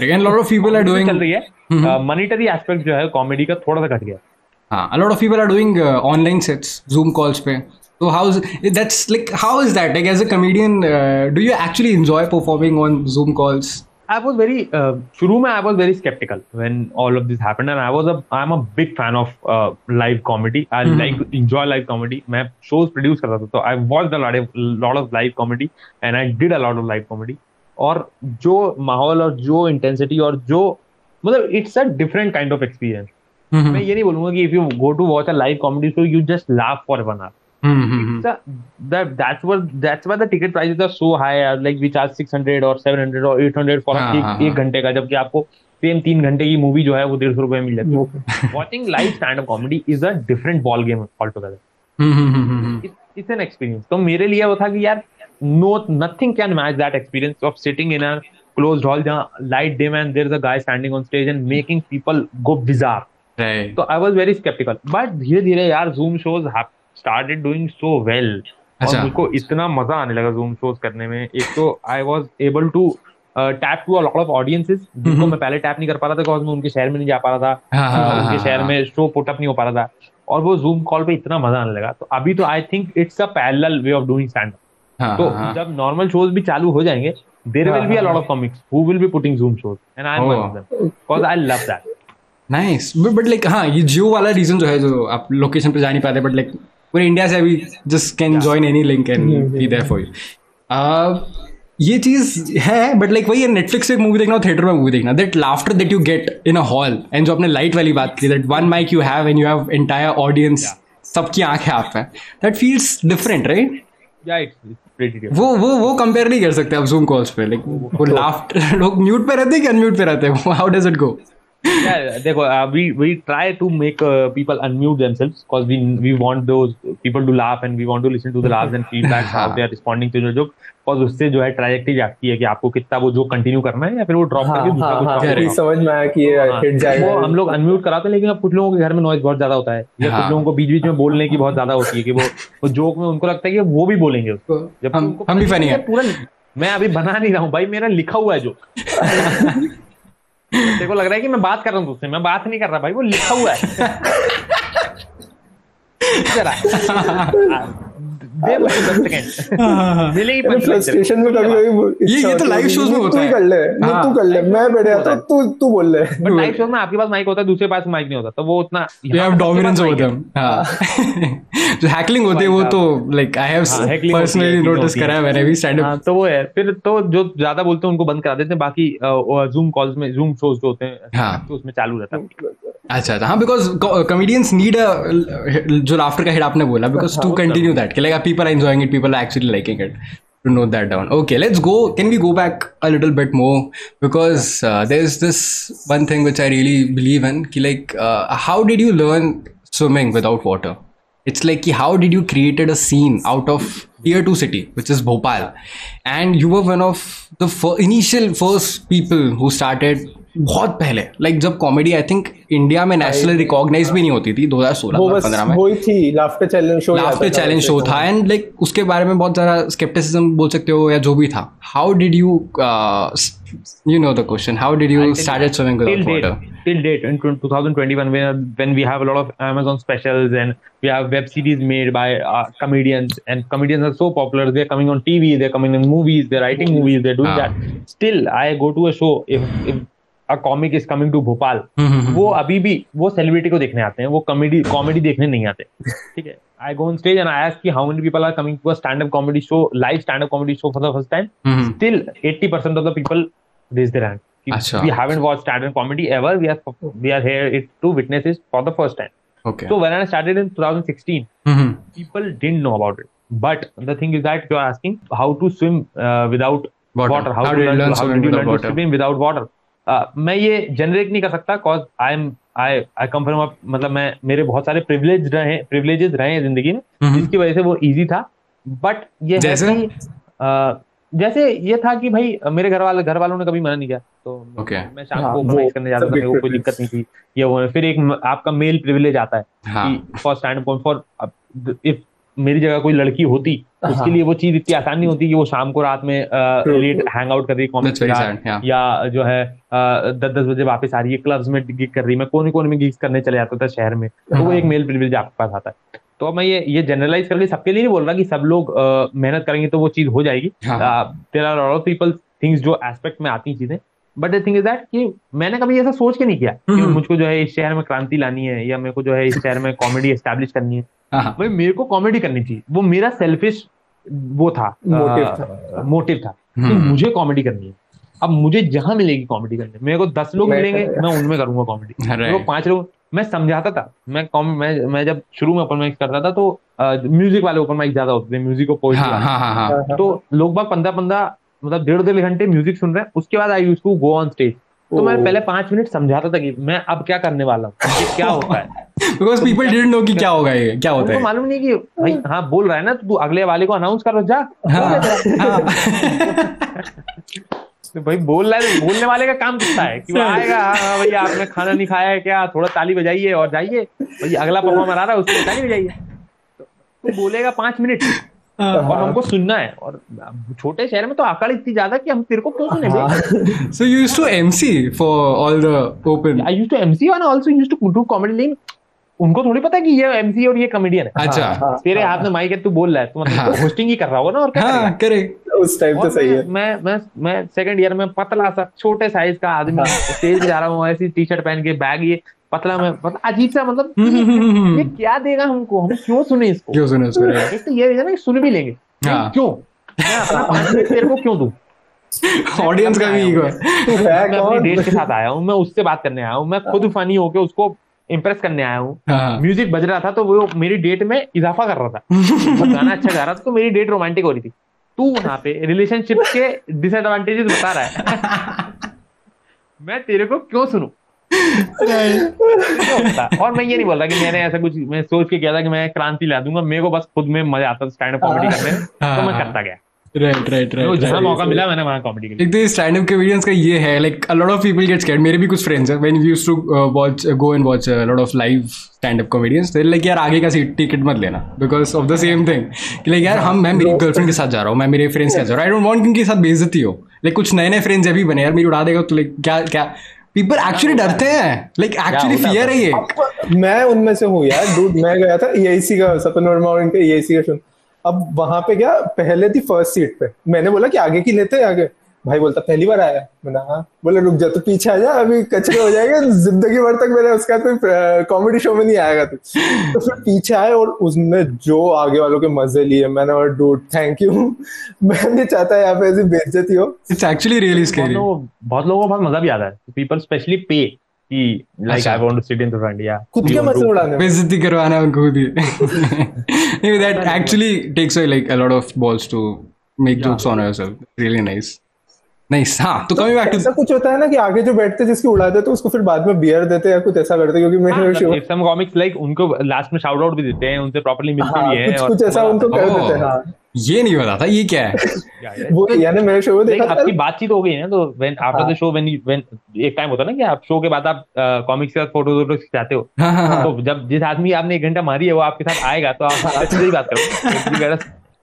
hmm. एस्पेक्ट जो है कॉमेडी का थोड़ा सा घट गया। हाँ a lot of people are doing online sets Zoom calls पे। So how's that's like how is that? Like as a comedian uh, do you Zoom calls? I was very uh, शुरू में I was very skeptical when all of this happened and I was a I'm a big fan of uh, live comedy I mm-hmm. like enjoy live comedy मैं shows produce करता था तो I watched a lot of lot of live comedy and I did a lot of live comedy और जो माहौल और जो intensity और जो मतलब it's a different kind of experience मैं ये नहीं बोलूँगा कि if you go to watch a live comedy show you just laugh for one hour mm-hmm. the, that that's what that's why the ticket prices are so high like we charge 600 or 700 or 800 for हाँ, एक, हाँ, एक घंटे का जबकि आपको same तीन घंटे की मूवी जो है वो डेढ़ सौ रुपए मिल जाती है। Watching live stand up comedy is a different ball game altogether. It's an experience तो मेरे लिए वो था कि यार no nothing can match that experience of sitting in a close hall जहाँ light dim and there is a guy standing on stage and making people go bizarre तो I was very sceptical but धीरे धीरे यार Zoom shows started doing so well और अच्छा। मुझको इतना मज़ा आने लगा जूम शोज़ करने में एक तो I was able to tap to lot of audiences जिनको मैं पहले टैप नहीं कर पा रहा था बिकॉज़ मैं उनके शहर में नहीं जा पा रहा था हाँ, हाँ, अ, हाँ, उनके शहर। में शो पुट अप नहीं हो पा रहा था और वो जूम कॉल पे इतना मज़ा आने लगा तो अभी तो I think it's a parallel way of doing stand तो. जब नॉर्मल शोज़ भी चालू हो जाएँगे there will be a lot of comics who will be putting Zoom shows and I am one. Of them because I love that nice but like हाँ ये जियो वाला reason जो है जो आप लोकेशन पे जा नहीं पाते बट लाइक पूरे इंडिया से अभी just can join any link and be there for you ये चीज़ है बट लाइक वही नेटफ्लिक्स पे मूवी देखना और थिएटर में मूवी देखना। That laughter that you get in a hall and जो आपने लाइट वाली बात की that one mic you have and you have entire audience सबकी आँखें आप पे दैट फील्स डिफरेंट राइट वो वो वो कंपेयर नहीं कर सकते आप जूम कॉल्स पे लाइक वो लाफ्टर लोग म्यूट पे रहते हैं कि अनम्यूट पे रहते हैं? How does it go yeah, देखो uh, we we try to make uh, people unmute themselves because we we want those people to laugh and we want to listen to the laughs and feedback how they are responding to the joke because उससे जो है trajectory आती है कि आपको कितना वो joke continue करना है या फिर वो ड्रॉप हाँ करके दूसरा हाँ कुछ हाँ समझ में आया कि ये हाँ, हिट जाएगा। वो हम लोग अनम्यूट कराते हैं लेकिन अब कुछ लोगों के घर में नॉइज़ बहुत ज़्यादा होता है। या हाँ। कुछ लोगों को बीच बीच में बोलने की बहुत ज़्यादा होती है कि वो वो जोक में उनको लगता है कि वो भी बोलेंगे उसको। जबकि हम- भी funny है पूरा मैं अभी बना नहीं रहा हूँ भाई मेरा लिखा हुआ है जो तेरे को लग रहा है कि मैं बात कर रहा हूँ तुझसे मैं बात नहीं कर रहा भाई वो लिखा हुआ है। फ्रस्ट्रेशन में कभी कभी ये- ये तो live shows में होता तू कर ले नहीं हाँ। तू कर ले मैं बढ़िया तो तू तू बोल ले। बट लाइव शो में आपके पास माइक होता है दूसरे पास माइक नहीं होता। तो वो उतना है। हाँ। जो हैकलिंग होती है वो तो लाइक आई हैव हाँ, है, पर्सनली नोटिस करा है मैंने भी स्टैंड हाँ तो वो है। फिर तो जो ज़्यादा बोलते हैं उनको बंद करा देते हैं। बाकी जूम कॉल्स में जूम शोज़ जो होते हैं हाँ। तो उसमें चालू रहता है। अच्छा अच्छा हाँ बिकॉज कॉमेडियंस नीड अ जो लाफ्टर का हेड आपने बोला बिकॉज टू कंटिन्यू दैट कि like people are enjoying it people are actually liking it to note that down okay let's go can we go back a little bit more because uh, there's this one thing which i really believe in ki like uh, how did you learn swimming without water it's like ki how did you created a scene out of tier 2 city which is bhopal and you were one of the fir- initial first people who started बहुत पहले like जब comedy I think India में national recognise भी नहीं होती थी 2016 वो बस 2015 में वही थी laughter challenge show laughter challenge show था एंड लाइक उसके बारे में बहुत ज़्यादा स्केप्टिसिज्म बोल सकते हो या जो भी था how did you you know the question how did you started swimming till date, water till date in 2021 when, when we have a lot of amazon specials and we have web series made by uh, comedians and comedians are so popular they're coming on tv they're coming in movies they're writing movies they're doing Ah. that still i go to a show if, if a comic is coming to Bhopal वो अभी भी वो celebrity को देखने आते हैं वो comedy comedy देखने नहीं आते ठीक है I go on stage and I ask कि how many people are coming to a stand up comedy show live stand up comedy show for the first time still 80% of the people raise their hand. Acha. We haven't watched stand-up comedy ever. We are we are here it, to witness it for the first time. Okay So when I started in 2016, mm-hmm. people didn't know about it. But the thing is that you are asking how to swim uh, without Water. water. How to did you learn learn how swimming did you learn water? to swim without water? Uh, मैं ये generate नहीं कर सकता cause I am I I come from a मतलब मैं मेरे बहुत सारे प्रिविलेज रहे प्रिविलेजेस रहे हैं ज़िंदगी में हम्म। जिसकी वजह से वो इजी था बट ये जैसे? कि, अ, जैसे ये था कि भाई मेरे घर वाले घर वालों ने कभी मना नहीं किया तो Okay. मैं शाम हाँ, को ऑर्गेनाइज करने जाता था मेरे को कोई दिक्कत नहीं थी ये वो फिर एक आपका मेल प्रिविलेज आता है हाँ कि फॉर स्टैंड फॉर इफ़ मेरी जगह कोई लड़की होती उसके हाँ। लिए वो चीज़ इतनी आसान नहीं होती कि वो शाम को रात में लेट हैंग आउट कर रही कॉमेडी yeah. या जो है दस दस बजे वापस आ रही है क्लब्स में गिग कर रही है मैं कोने कोने में गिग्स करने चले जाता था शहर में तो वो हाँ। एक मेल प्रिविलेज आपके पास आता है तो मैं ये ये जनरलाइज करके सबके लिए नहीं बोल रहा कि सब लोग मेहनत करेंगे तो वो चीज़ हो जाएगी। There are all people things जो एस्पेक्ट में आती चीज़ें but the thing is that कि मैंने कभी ऐसा सोच के नहीं किया कि हम्म। मुझको जो है इस शहर में क्रांति लानी है या मेरे को जो है इस शहर में कॉमेडी एस्टेब्लिश करनी हाँ भाई मेरे को कॉमेडी करनी थी। वो मेरा सेल्फिश वो था Motive था। मोटिव था। कि हम्म। मुझे कॉमेडी करनी है। अब मुझे जहाँ मिलेगी कॉमेडी करने मेरे को दस लोग मिलेंगे मैं उनमें करूँगा कॉमेडी को पाँच लोग मैं समझाता था। मैं कॉम मैं मैं जब शुरू में ओपन माइक करता था तो म्यूज़िक वाले ओपन माइक ज़्यादा होते थे म्यूज़िक और पोइट्री हाँ हाँ हाँ हाँ। तो लोग बाग पंद्रह पंद्रह मतलब डेढ़ डेढ़ घंटे म्यूज़िक सुन रहे हैं उसके बाद I use to go on stage तो मैं पहले पाँच मिनट समझाता था कि मैं अब क्या करने वाला हूँ क्या होता है। बिकॉज़ पीपल डिडंट नो कि क्या होगा ये क्या होता है। मालूम नहीं कि भाई हाँ बोल रहा है ना तो तू अगले वाले को अनाउंस करो जा। हाँ हाँ। तो भाई बोल रहा है तो बोलने वाले का काम कितना है? कि वो आएगा हाँ हाँ भैया आपने खाना नहीं खाया है क्या? थोड़ा ताली बजाइए और जाइए। भैया अगला परफॉर्मर आ रहा है उसको ताली बजाइए। तो बोलेगा पाँच मिनट। और हमको सुनना है। और छोटे शहर में तो आकड़ इतनी ज़्यादा कि हम तेरे को क्यों सुने So you used to MC for all the open. I use to MC और also use to do comedy लेकिन उनको थोड़ी पता है कि ये एमसी और ये कॉमेडियन है। अच्छा। हाँ, तेरे हाथ में माइक है तू बोल रहा है। तो हाँ। मतलब होस्टिंग ही कर रहा होगा ना और क्या? हाँ करेक्ट उस टाइम तो सही है। मैं मैं मैं सेकंड ईयर में पतला सा छोटे साइज़ का आदमी स्टेज पे जा रहा हूँ ऐसी टी शर्ट पहन के बैग ये। पतला में मतलब अजीब सा मतलब ये क्या देगा हमको? हम क्यों सुने इसको? क्यों सुने उसको right? एक तो ये है ना कि सुन भी लेंगे। हाँ। क्यों? मैं अपना पाँच मिनट तेरे को क्यों दूँ? ऑडियंस का भी ईगो है मैं। अपनी डेट के साथ आया हूँ मैं उससे बात करने आया हूँ मैं खुद फनी होके उसको इम्प्रेस करने आया हूँ। हाँ। म्यूज़िक बज रहा था तो वो मेरी डेट में इजाफा कर रहा था। गाना अच्छा गा रहा था तो मेरी डेट रोमांटिक हो रही थी। तू वहाँ पे रिलेशनशिप के डिसएडवांटेजेस बता रहा है। मैं तेरे को क्यों सुनूं? और मैं ये नहीं बोल रहा कि मैंने ऐसा कुछ मैं सोच के किया था कि मैं क्रांति ला दूँगा मेरे को बस खुद में मज़ा आता था स्टैंड अप कॉमेडी करने तो मैं करता गया। राइट राइट तो राइट जहाँ मौका मिला मैंने वहाँ कॉमेडी की। एक तो स्टैंड अप कॉमेडियंस का ये है like a lot of people get scared मेरे भी कुछ फ्रेंड्स हैं when we used to watch go and watch a lot of live stand up comedians they like यार आगे का सीट टिकट मत लेना because of the same thing कि लाइक यार हम मैं मेरी गर्लफ्रेंड के साथ जा रहा हूँ मैं मेरे फ्रेंड्स के साथ जा रहा हूँ. आई डोंट वांट उनके साथ बेइज्जती हो. लाइक कुछ नए नए फ्रेंड्स अभी बने यार मेरी उड़ा देगा तो लाइक क्या क्या पीपल एक्चुअली डरते हैं। Like actually? फियर है ये। मैं उनमें से हूँ यार डूड मैं गया था ईआईसी का सपन वर्मा और इनका ईआईसी का शो अब वहाँ पे क्या पहले थी फ़र्स्ट सीट पे। मैंने बोला कि आगे की लेते हैं आगे। भाई बोलता पहली बार आया मैंने हाँ। बोले रुक जा तू पीछे आ जा अभी कचरे हो जाएँगे ज़िंदगी भर तक मेरे उसका कोई कॉमेडी शो में नहीं आएगा तू। तो फिर पीछे आए और उसने जो आगे वालों के मज़े लिए मैंने और डूड थैंक यू मैं नहीं चाहता यहाँ पे ऐसी बेइज्जती हो। इट्स एक्चुअली रियली स्कैरी बहुत लोगों को बहुत मज़ा भी आता है। पीपल स्पेशली पे कि like. I want to sit in front या खुद के मज़े उड़ाने। बेइज्जती करवाना उनको खुद ही। नहीं actually takes away like a lot of balls to make jokes on yourself. Really nice. Nice हाँ तो back to ऐसा कुछ होता है ना कि आगे जो बैठते हैं, जिसकी उड़ाते हैं, तो उसको फिर बाद में बियर देते हैं या कुछ ऐसा करते हैं, क्योंकि मेरे शो सम कॉमिक्स लाइक उनको लास्ट में शाउट आउट भी देते हैं उनसे प्रॉपर्ली मिलते हाँ भी हैं कुछ कुछ ऐसा उनको कर. देते हैं हाँ। ये नहीं पता था ये क्या है? वो यानी मेरे शो में देखा आपकी बातचीत हो गई है ना तो when after. The show when when एक टाइम होता है ना कि आप शो के बाद आप कॉमिक्स के साथ फ़ोटो वोटो खिंचाते हो। हाँ तो जब जिस आदमी आपने एक घंटा मारी है वो आपके साथ आएगा तो आप अच्छी बात करो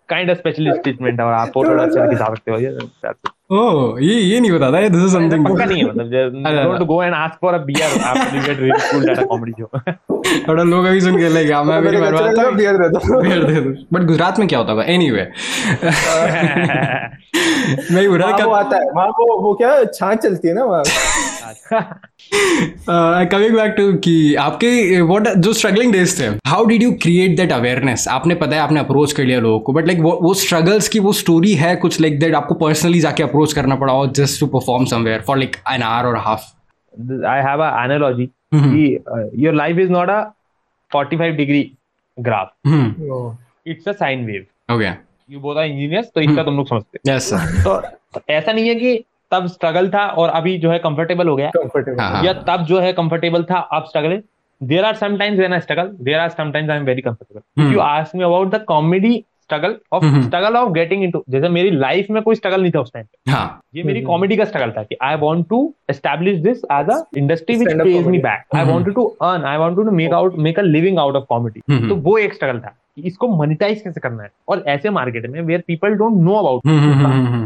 काइंड ऑफ़ स्पेशलिस्ट ट्रीटमेंट और आप फ़ोटो अच्छे से खिंचा सकते हो. ओह ये ये नहीं पता था दिस इज़ समथिंग पक्का नहीं है मतलब don't go and ask for a beer after you get really cool at a comedy show थोड़ा लोग अभी सुन के लगे मैं मेरी बर्बाद कचरे में बियर देता हूँ दे दो बट गुजरात में क्या होता एनीवे मैं वो आता है वहाँ वो वो क्या छाछ चलती है ना वहाँ कमिंग बैक टू कि आपके व्हाट जो स्ट्रगलिंग डेज़ थे? How did you create that awareness आपने पता है आपने अप्रोच कर लिया लोगों को बट लाइक वो स्ट्रगल्स की वो स्टोरी है कुछ लाइक दैट आपको पर्सनली जाके अप्रोच करना पड़ा हो just to perform somewhere for like an hour और half I have a analogy. Mhm. कि uh, your life is not 45 degree graph. Hmm it's a sine wave. Okay you both are engineers तो इसका तुम लोग समझते yes sir हो तो तो ऐसा नहीं है कि तब स्ट्रगल था और अभी जो है कंफर्टेबल हो गया। कंफर्टेबल हाँ, हाँ। या तब जो है कंफर्टेबल था अब struggle there are sometimes when I struggle there are sometimes I am very comfortable you ask me about the comedy struggle of. Struggle of getting into जैसे मेरी लाइफ में कोई स्ट्रगल नहीं था उस टाइम हाँ। ये मेरी कॉमेडी का स्ट्रगल था कि I want to establish this as a industry which pays me back I wanted to earn I wanted to make out make a living out of comedy. तो वो एक स्ट्रगल था कि इसको मोनिटाइज कैसे करना है? और ऐसे मार्केट में where people don't know about.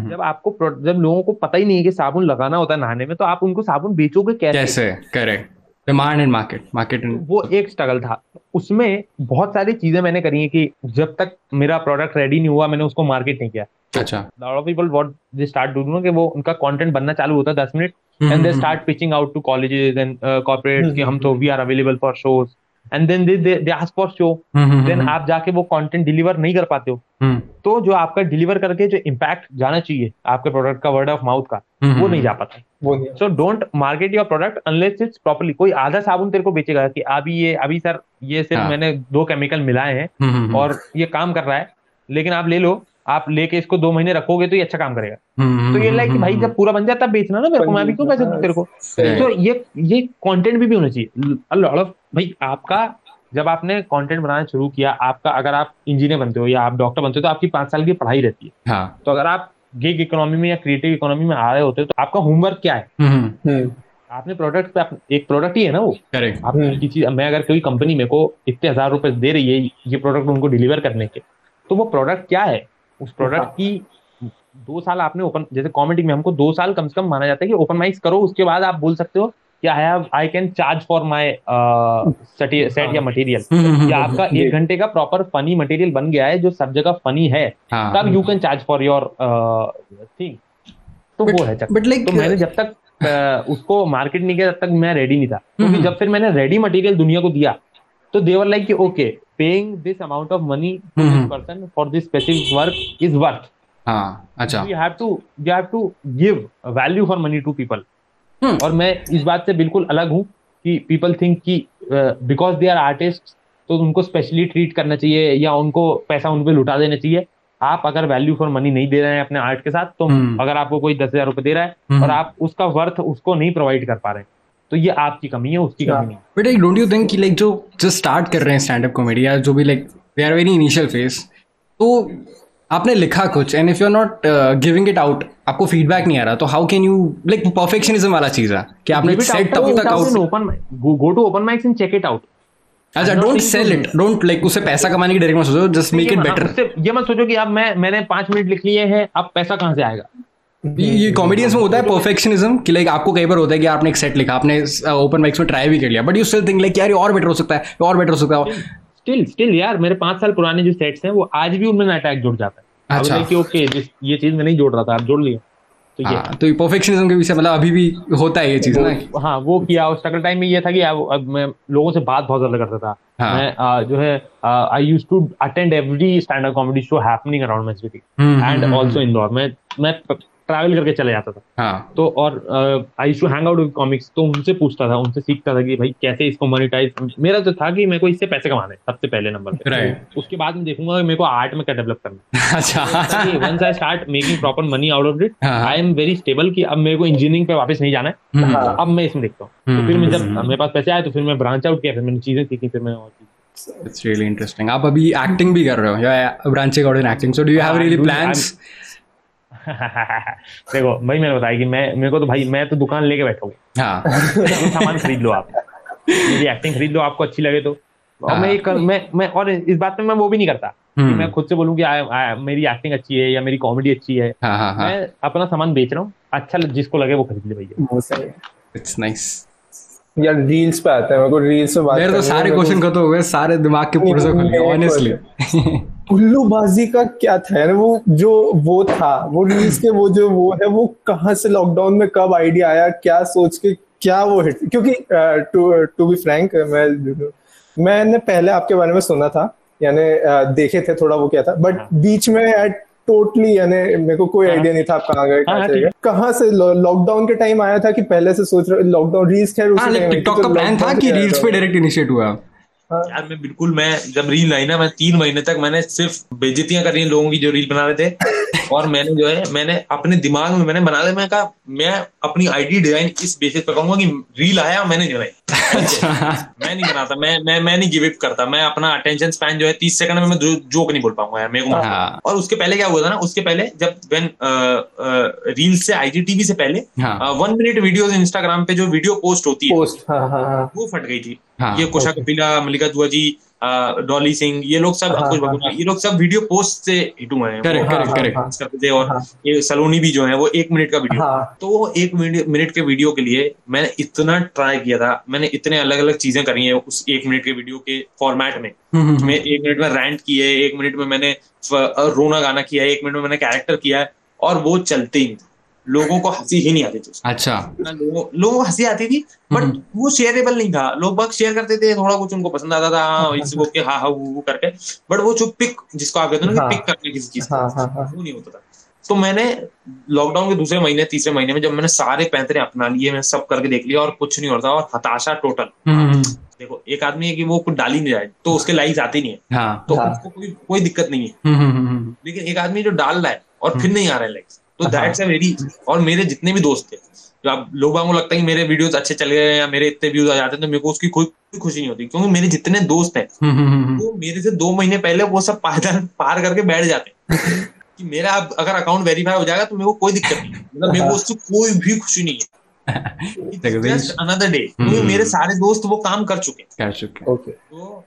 जब आपको जब लोगों को पता ही नहीं है कि साबुन लगाना होता है नहाने में तो आप उनको साबुन बेचोगे कैसे? कैसे? Correct demand and market market and वो एक स्ट्रगल था। उसमें बहुत सारी चीज़ें मैंने करी है कि जब तक मेरा प्रोडक्ट रेडी नहीं हुआ मैंने उसको मार्केट नहीं किया। अच्छा। Lot of people what they start do know कि वो उनका कंटेंट बनना चालू होता है 10 minute and they start pitching out to colleges and corporates कि हम तो we are available for shows and then they they ask for show then आप जाके वो कंटेंट डिलीवर नहीं कर पाते हो। हम्म, तो जो आपका डिलीवर करके जो इम्पैक्ट जाना चाहिए आपके प्रोडक्ट का वर्ड ऑफ़ माउथ का हम्म, वो नहीं जा पाता। वो नहीं so don't market your product unless it's properly कोई आधा साबुन तेरे को बेचेगा कि अभी ये अभी सर ये सिर्फ़ हाँ। मैंने दो केमिकल मिलाए हैं हम्म, हम्म, और ये काम कर रहा है। लेकिन आप ले लो आप लेके इसको दो महीने रखोगे तो ये अच्छा काम करेगा। हम्म, तो ये लाइक हम्म, भाई जब पूरा बन जाए तब बेचना ना मेरे को मैं अभी क्यों पैसे दूँ तेरे को? तो ये ये कंटेंट भी, भी होना चाहिए। A lot of- भाई आपका जब आपने कंटेंट बनाना शुरू किया आपका अगर आप इंजीनियर बनते हो या आप डॉक्टर बनते हो तो आपकी पाँच साल की पढ़ाई रहती है। हाँ। तो अगर आप गिग इकोनॉमी में या क्रिएटिव इकोनॉमी में आ रहे होते हो तो आपका होमवर्क क्या है? हम्म, हम्म, हम्म, आपने प्रोडक्ट पे आप- एक प्रोडक्ट ही है ना वो? करेक्ट आप। किसी मैं अगर कोई कंपनी मेरे को इतने हज़ार रुपए दे रही है ये प्रोडक्ट उनको डिलीवर करने के तो वो प्रोडक्ट क्या है? उस प्रोडक्ट। की दो साल आपने ओपन जैसे कॉमेडी में हमको दो साल कम से कम माना जाता है कि ओपन माइक्स करो उसके बाद आप बोल सकते हो कि I have I can charge for my set या मटेरियल हम्म, या आपका एक घंटे का प्रॉपर फनी मटेरियल बन गया है जो सब जगह फनी है हाँ तब you can charge for your thing तो वो है चक्कर। बट लाइक तो मैंने जब तक अ, उसको मार्केट नहीं किया तब तक मैं रेडी नहीं था। क्योंकि हम्म। जब फिर मैंने रेडी मटेरियल दुनिया को दिया तो they're like okay paying this amount of money hmm. Person for this specific work is worth अच्छा। You have to you have to give value for money to people hmm. और मैं इस बात से बिल्कुल अलग हूँ कि पीपल थिंक कि बिकॉज़ दे आर आर्टिस्ट तो उनको स्पेशली ट्रीट करना चाहिए या उनको पैसा उन पे लुटा देना चाहिए आप अगर वैल्यू फॉर मनी नहीं दे रहे हैं अपने आर्ट के साथ तो हम्म। अगर आपको कोई दस हज़ार रुपए दे रहा है हम्म। और आप उसका वर्थ उसको नहीं प्रोवाइड कर पा रहे हैं तो ये आपकी कमी है उसकी हाँ। कमी नहीं but like don't you think कि लाइक जो जो स्टार्ट कर रहे हैं स्टैंड अप कॉमेडी या जो भी like they are very initial phase तो आपने लिखा कुछ and if you are not giving it out आपको फीडबैक नहीं आ रहा तो how can you like perfectionism वाला चीज़ है कि आपने सेट तब तक out open go to open mics and check it out अच्छा don't sell it don't like उससे पैसा कमाने की डायरेक्ट मत सोचो जस्ट मेक इट बेटर ये मत सोचो कि अब मैं मैंने पाँच मिनट लिख लिए हैं अब पैसा कहाँ से आएगा? ये ये कॉमेडियंस में होता है परफेक्शनिज्म कि लाइक आपको कई बार होता है कि आपने एक सेट लिखा आपने ओपन माइक्स में ट्राई भी कर लिया but you still think like यार ये और बेटर हो सकता है और बेटर हो सकता है। स्टिल स्टिल यार मेरे पाँच साल पुराने जो सेट्स हैं वो आज भी उनमें अटैक जुड़ जाता है। अच्छा। अब ओके ये चीज़ मैं नहीं जोड़ रहा था आप जोड़ लिया तो ये। हाँ तो परफेक्शनिज्म के पीछे मतलब अभी भी होता है ये चीज़ ना? हाँ वो किया उस स्ट्रगल टाइम में ये था कि अब मैं लोगों से बात बहुत ज़्यादा करता था। हाँ। मैं आ, जो है I use to attend every stand up comedy show happening around my city and also Indore मैं मैं ट्रैवल करके चले जाता था। हाँ। तो और I to hang out with comics तो उनसे पूछता था उनसे सीखता था कि भाई कैसे इसको मोनिटाइज मेरा तो था कि मेरे को इससे पैसे कमाने सबसे पहले नंबर पे। Right. उसके बाद मैं देखूँगा मेरे को आर्ट में क्या डेवलप करना अच्छा। Once I start making proper money out of it. I am very stable कि अब मेरे को इंजीनियरिंग पे वापस नहीं जाना है हम्म, हाँ अब मैं इसमें देखता हूँ। तो फिर मैं जब मेरे पास पैसे आए तो फिर मैं ब्रांच आउट किया फिर मैंने चीज़ें सीखी फिर मैंने और इट्स रियली इंटरेस्टिंग आप अभी एक्टिंग भी कर रहे हो? या branching out in acting so do you have really plans देखो भाई मैंने बताया कि मैं मेरे को तो भाई मैं तो दुकान लेके बैठा हूँ। सामान खरीद लो आप। मेरी एक्टिंग खरीद लो आपको अच्छी लगे तो। और हाँ। मैं एक मैं मैं और इस बात में मैं वो भी नहीं करता कि हम्म। मैं खुद से बोलूँ कि I- I- मेरी एक्टिंग अच्छी है या मेरी कॉमेडी अच्छी है। हाँ हाँ हाँ। मैं अपना सामान बेच रहा हूँ अच्छा जिसको लगे वो खरीद ले भैया। इट्स नाइस यार रील्स पे आता है मेरे को रील्स पे बात मेरे तो सारे क्वेश्चन खत्म हो गए सारे दिमाग के पुर्जे खुल गए ऑनेस्टली उल्लूबाजी का क्या था यार? वो जो वो था वो रील्स के वो जो वो है वो कहाँ से लॉकडाउन में कब आइडिया आया? क्या सोच के क्या वो हिट क्योंकि टू टू बी फ्रैंक मैं मैंने पहले आपके बारे में सुना था यानी देखे थे थोड़ा वो क्या था बट बीच में यार टोटली यानी मेरे को कोई हाँ। आइडिया नहीं था आप कहाँ गए कहाँ हाँ, चले गए कहाँ से लॉकडाउन के टाइम आया था कि पहले से सोच रहे लॉकडाउन रील्स खैर हाँ उसी लाइक time आई थी, टिकटॉक तो का प्लान था कि रील्स पे डायरेक्ट इनिशिएट हुआ। यार मैं बिल्कुल मैं जब रील आई ना मैं तीन महीने तक मैंने सिर्फ़ बेइज्जतियाँ करी हैं लोगों की जो रील बना रहे थे। और मैंने जो है मैंने अपने दिमाग में मैंने बना लिया मैं कहा मैं अपनी आईडी डिज़ाइन इस बेसिस पर करूँगा कि रील आया मैंने नहीं बनाई मैं नहीं बनाता मैं मैं मैं नहीं गिव इट करता। मैं अपना अटेंशन स्पैन जो है तीस सेकंड में मैं जोक नहीं बोल पाऊँगा यार मेरे को हाँ। और उसके पहले क्या हुआ था ना उसके पहले जब वेन रील से आईजीटीवी से पहले हाँ। वन मिनट वीडियोस इंस्टाग्राम पे जो वीडियो पोस्ट होती है हाँ हाँ हाँ। वो फट गई थी। हाँ, ये कुशा कपिला मल्लिका दुआ जी डॉली सिंह ये लोग सब हाँ, हाँ, बबुला ये लोग सब वीडियो पोस्ट से हिट हुए हैं। Correct, वो correct, हाँ, हाँ, करते थे और ये सलोनी भी जो है वो एक मिनट का वीडियो हाँ। तो वो एक मिनट मिनट के वीडियो के लिए मैंने इतना ट्राई किया था मैंने इतने अलग अलग चीज़ें करी हैं उस एक मिनट के वीडियो के फॉर्मेट में। हम्म, मैं एक मिनट में रैंट किए एक मिनट में मैंने रोना गाना किया है एक मिनट में मैंने कैरेक्टर किया है और वो चलते ही थे। लोगों को हँसी ही नहीं आती थी। अच्छा। लोगों लोगों को हँसी आती थी बट वो शेयरेबल नहीं था। लोग बाग शेयर करते थे थोड़ा कुछ उनको पसंद आता था हाँ इसको के हाँ हाँ वो वो करके। बट वो जो पिक जिसको आप कहते हो ना हाँ। पिक करने किसी चीज़ हाँ, का हाँ, हाँ। वो नहीं होता था। तो मैंने लॉकडाउन के दूसरे महीने तीसरे महीने में जब मैंने सारे पैंतरे अपना लिए मैं सब करके देख लिया और कुछ नहीं होता और हताशा टोटल हम्म, हम्म, देखो एक आदमी है कि वो कुछ डाल ही नहीं जाए तो उसके लाइक्स आते नहीं है। हाँ। तो हाँ। उसको कोई कोई दिक्कत नहीं है। हम्म, हम्म, हम्म, लेकिन एक आदमी जो डाल रहा है और फिर नहीं आ रहा है लाइक्स तो दैट्स अ वेरी और मेरे जितने भी दोस्त थे जो आप लोगों को लगता है कि मेरे वीडियोस अच्छे चल गए या मेरे इतने व्यूज़ आ जाते हैं तो मेरे को उसकी कोई खुशी नहीं होती। क्योंकि मेरे जितने दोस्त हैं हम्म, हम्म, हम्म, मेरे से दो महीने पहले वो सब पायदान पार करके बैठ जाते हैं। कि मेरा अब अगर अकाउंट वेरीफाई हो जाएगा तो मेरे को कोई दिक्कत नहीं। मतलब मेरे को उससे कोई भी खुशी नहीं है। जस्ट अनदर डे क्योंकि मेरे सारे दोस्त वो काम कर चुके कर चुके ओके तो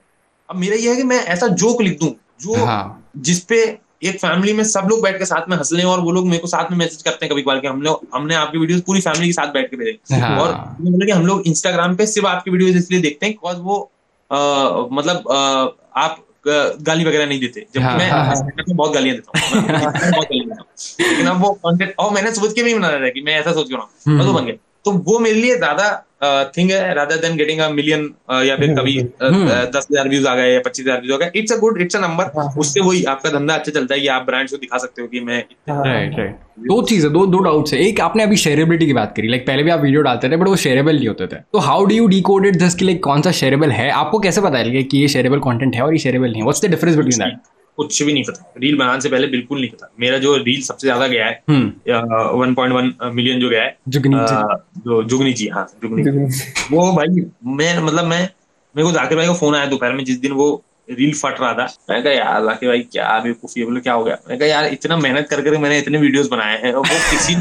अब मेरा ये है कि मैं ऐसा जोक लिख दूँ जो हाँ। जिसपे एक फैमिली में सब लोग बैठ के साथ में हंस लें और वो लोग मेरे को साथ में मैसेज करते हैं कभी कभार कि हम लोग हमने आपकी वीडियोस पूरी फैमिली के साथ बैठ के भेजे हाँ। और कि हम लोग इंस्टाग्राम पे सिर्फ़ आपकी वीडियोस इसलिए देखते हैं बिकॉज़ वो मतलब आप गाली वगैरह नहीं देते। जब हाँ, मैं हाँ, हाँ। बहुत गालियाँ देता हूँ। बहुत गालियाँ देता हूँ। लेकिन अब वो कंटेंट और मैंने सोच के भी बना रहा था कि मैं ऐसा सोच के रहा हूँ। तो बन गया। तो वो मेरे लिए ज़्यादा थिंग है rather than getting a million या फिर कभी अ, अ, दस हज़ार व्यूज़ आ गए या पच्चीस हज़ार व्यूज़ आ गए it's a good it's a number उससे वही आपका धंधा अच्छा चलता है कि आप ब्रांड्स को दिखा सकते हो कि मैं राइट राइट दो चीज़ें दो दो डाउट्स है। एक आपने अभी शेयरेबिलिटी की बात करी। लाइक पहले भी आप वीडियो डालते थे बट वो शेयरेबल नहीं होते थे। तो how do you decoded this कि लाइक कौन सा शेयरेबल है? आपको कैसे पता है कि ये शेयरेबल कॉन्टेंट है और ये शेयरेबल नहीं है? What's the difference between that कुछ भी नहीं पता। रील बनाने से पहले बिल्कुल नहीं पता। मेरा जो रील सबसे ज़्यादा गया है वन पॉइंट वन मिलियन जो गया है जुगनी जी। जो जुगनी जी हाँ जुगनी वो भाई मैं मतलब मैं मेरे को जाकिर भाई का फ़ोन आया दोपहर में जिस दिन वो रील फट रहा था। मैं कहा यार लाके भाई क्या अभी कुफी बोले क्या हो गया? मैंने कहा यार इतना मेहनत कर कर मैंने इतने वीडियोस बनाए हैं और वो किसी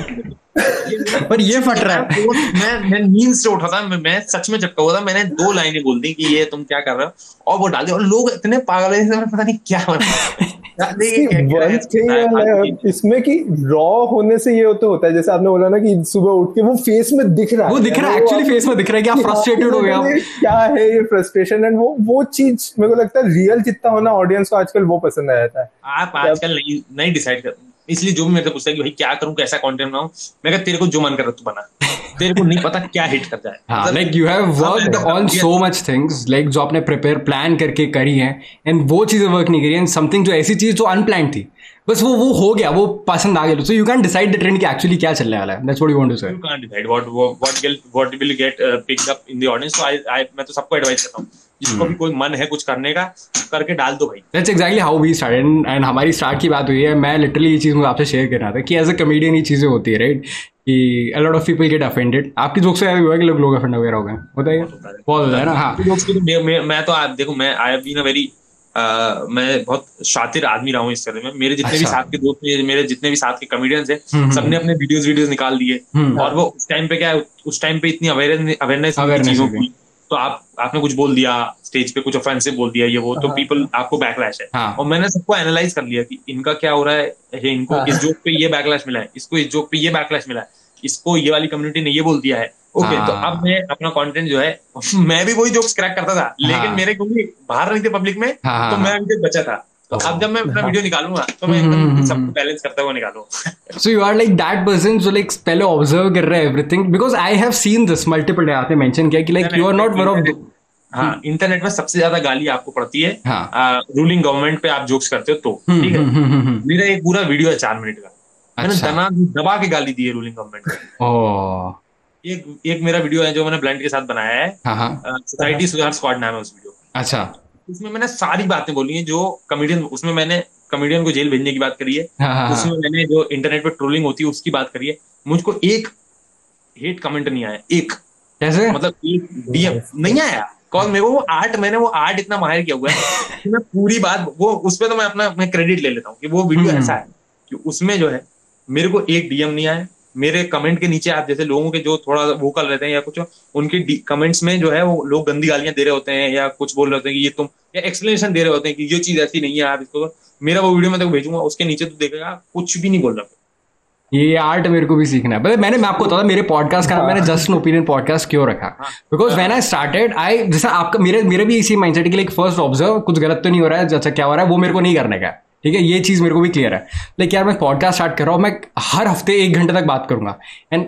पर ये फट रहा है। मैं मैं नींद से उठा था मैं, मैं सच में चटका हुआ था मैंने दो लाइनें बोल दी कि ये तुम क्या कर रहे हो? और वो डाल दिया। और लोग इतने पागल है पता नहीं क्या बना इसमें कि रॉ होने से ये तो होता है जैसे आपने बोला ना कि सुबह उठ के वो फेस में दिख रहा है। वो दिख रहा है एक्चुअली फेस में दिख रहा है कि आप हाँ, फ्रस्ट्रेटेड हो गए आप। ये क्या है ये फ्रस्ट्रेशन एंड वो वो चीज़ मेरे को लगता है रियल जितना होना ऑडियंस को आजकल वो पसंद आ जाता है। आप आजकल नहीं नहीं डिसाइड कर इसलिए जो भी मेरे से पूछता है कि भाई क्या करूँ कैसा कंटेंट बनाऊँ मैं कहता तेरे को जो मन कर रहा तू बना। तेरे को नहीं पता क्या हिट कर जाए। Like you have worked on so much things like जो आपने प्रिपेयर प्लान करके करी है एंड वो चीज़ें वर्क नहीं करी एंड समथिंग जो ऐसी चीज़ जो अनप्लान थी बस वो वो हो गया वो पसंद आ गया। So you can decide the trend कि एक्चुअली क्या चलने वाला है। That's what you want to say you can't decide what what what will what will get uh, picked up in the audience. So I I मैं तो सबको advice करता हूँ जिसको भी कोई मन है कुछ करने का करके डाल दो भाई। That's exactly how we start and and हमारी स्टार्ट की बात हुई है। मैं लिटरली ये चीज़ मुझे आपसे शेयर करना था कि एज अ कमेडियन ये चीज़ें होती है राइट कि a lot of people get offended. आपकी जोक से ऐसा हुआ है कि लोग लोग offend वगैरह हो गए? होता है। है। बहुत होता है ना? हाँ। लोग की तो मैं, तो आप देखो मैं I have been a very मैं बहुत शातिर आदमी रहा हूँ इस तरह में मेरे जितने भी अच्छा। साथ के दोस्त मेरे मेरे जितने भी साथ के कॉमेडियंस हम्म, हैं सबने अपने वीडियोस वीडियोस निकाल दिए। हम्म। और वो उस टाइम पे क्या है उस टाइम पे इतनी अवेयरनेस अवेयरनेस Awareness चीज़ों की। तो आप आपने कुछ बोल दिया स्टेज पे कुछ ऑफेंसिव बोल दिया ये वो तो पीपल आपको बैकलैश है। हाँ। और मैंने सबको एनालाइज कर लिया कि इनका क्या हो रहा है इनको हाँ। इस जोक पे ये बैकलैश मिला है इसको इस जोक पे ये बैकलैश मिला है। इसको ये वाली कम्युनिटी ने ये बोल दिया है। ओके हाँ। तो अब मैं अपना कंटेंट जो है मैं भी वही जोक्स क्रैक करता था लेकिन हाँ। मेरे क्योंकि बाहर नहीं थे पब्लिक में हाँ, हाँ, तो मैं हाँ। अभी तक बचा था। तो अब जब मैं अपना वीडियो निकालूँगा तो मैं एकदम सबको बैलेंस करते हुए निकालूँगा so you are like that person जो लाइक पहले ऑब्ज़र्व कर रहा है everything because I have seen this multiple आपने मेंशन किया कि like you are not one of हाँ इंटरनेट में सबसे ज़्यादा गाली आपको पड़ती है। हाँ। रूलिंग गवर्नमेंट पे आप जोक्स करते हो तो हम्म, ठीक है? हम्म, हम्म, मेरा एक पूरा वीडियो है चार मिनट का। मैंने अच्छा। दना दबा के गाली दी है रूलिंग गवर्नमेंट को। एक एक मेरा वीडियो है जो मैंने ब्लाइंड के साथ बनाया है। हाँ हाँ। सोसाइटी सुधार स्क्वाड नाम है उस वीडियो अच्छा। उसमें मैंने सारी बातें बोली हैं जो कमेडियन उसमें मैंने कमेडियन को जेल भेजने की बात करी है। हाँ हाँ उसमें मैंने जो इंटरनेट पे ट्रोलिंग होती है उसकी बात करी है। मुझको एक हेट कमेंट नहीं आया एक। कैसे? मतलब एक डीएम नहीं आया। कौन मेरे को वो आर्ट मैंने वो आर्ट इतना माहिर किया हुआ है कि मैं पूरी बात वो उसमें तो मैं अपना मैं क्रेडिट ले लेता हूँ कि वो वीडियो हम्म। ऐसा है कि उसमें जो है मेरे को एक डीएम नहीं आया मेरे कमेंट के नीचे आप जैसे लोगों के जो थोड़ा वोकल रहते हैं या कुछ उनके कमेंट्स में जो है वो लोग गंदी गालियाँ दे रहे होते हैं या कुछ बोल रहे होते हैं कि ये तुम या एक्सप्लेनेशन दे रहे होते हैं कि ये चीज़ ऐसी नहीं है आप इसको मेरा वो वीडियो मैं तेको भेजूँगा उसके नीचे तो देखेगा कुछ भी नहीं बोल रहा। ये आर्ट मेरे को भी सीखना है। मैंने मैं आपको बता मेरे पॉडकास्ट का नाम मैंने जस्ट एन ओपिनियन पॉडकास्ट क्यों रखा? Because when I started I जैसे आपका मेरे मेरे भी इसी माइंडसेट कि लाइक फ़र्स्ट ऑब्ज़र्व कुछ गलत तो नहीं हो रहा है अच्छा क्या हो रहा है वो मेरे को नहीं करने का। ठीक है? ये चीज़ मेरे को भी क्लियर है। लेकिन यार मैं पॉडकास्ट स्टार्ट कर रहा हूँ मैं हर हफ़्ते एक घंटे तक बात करूँगा। एंड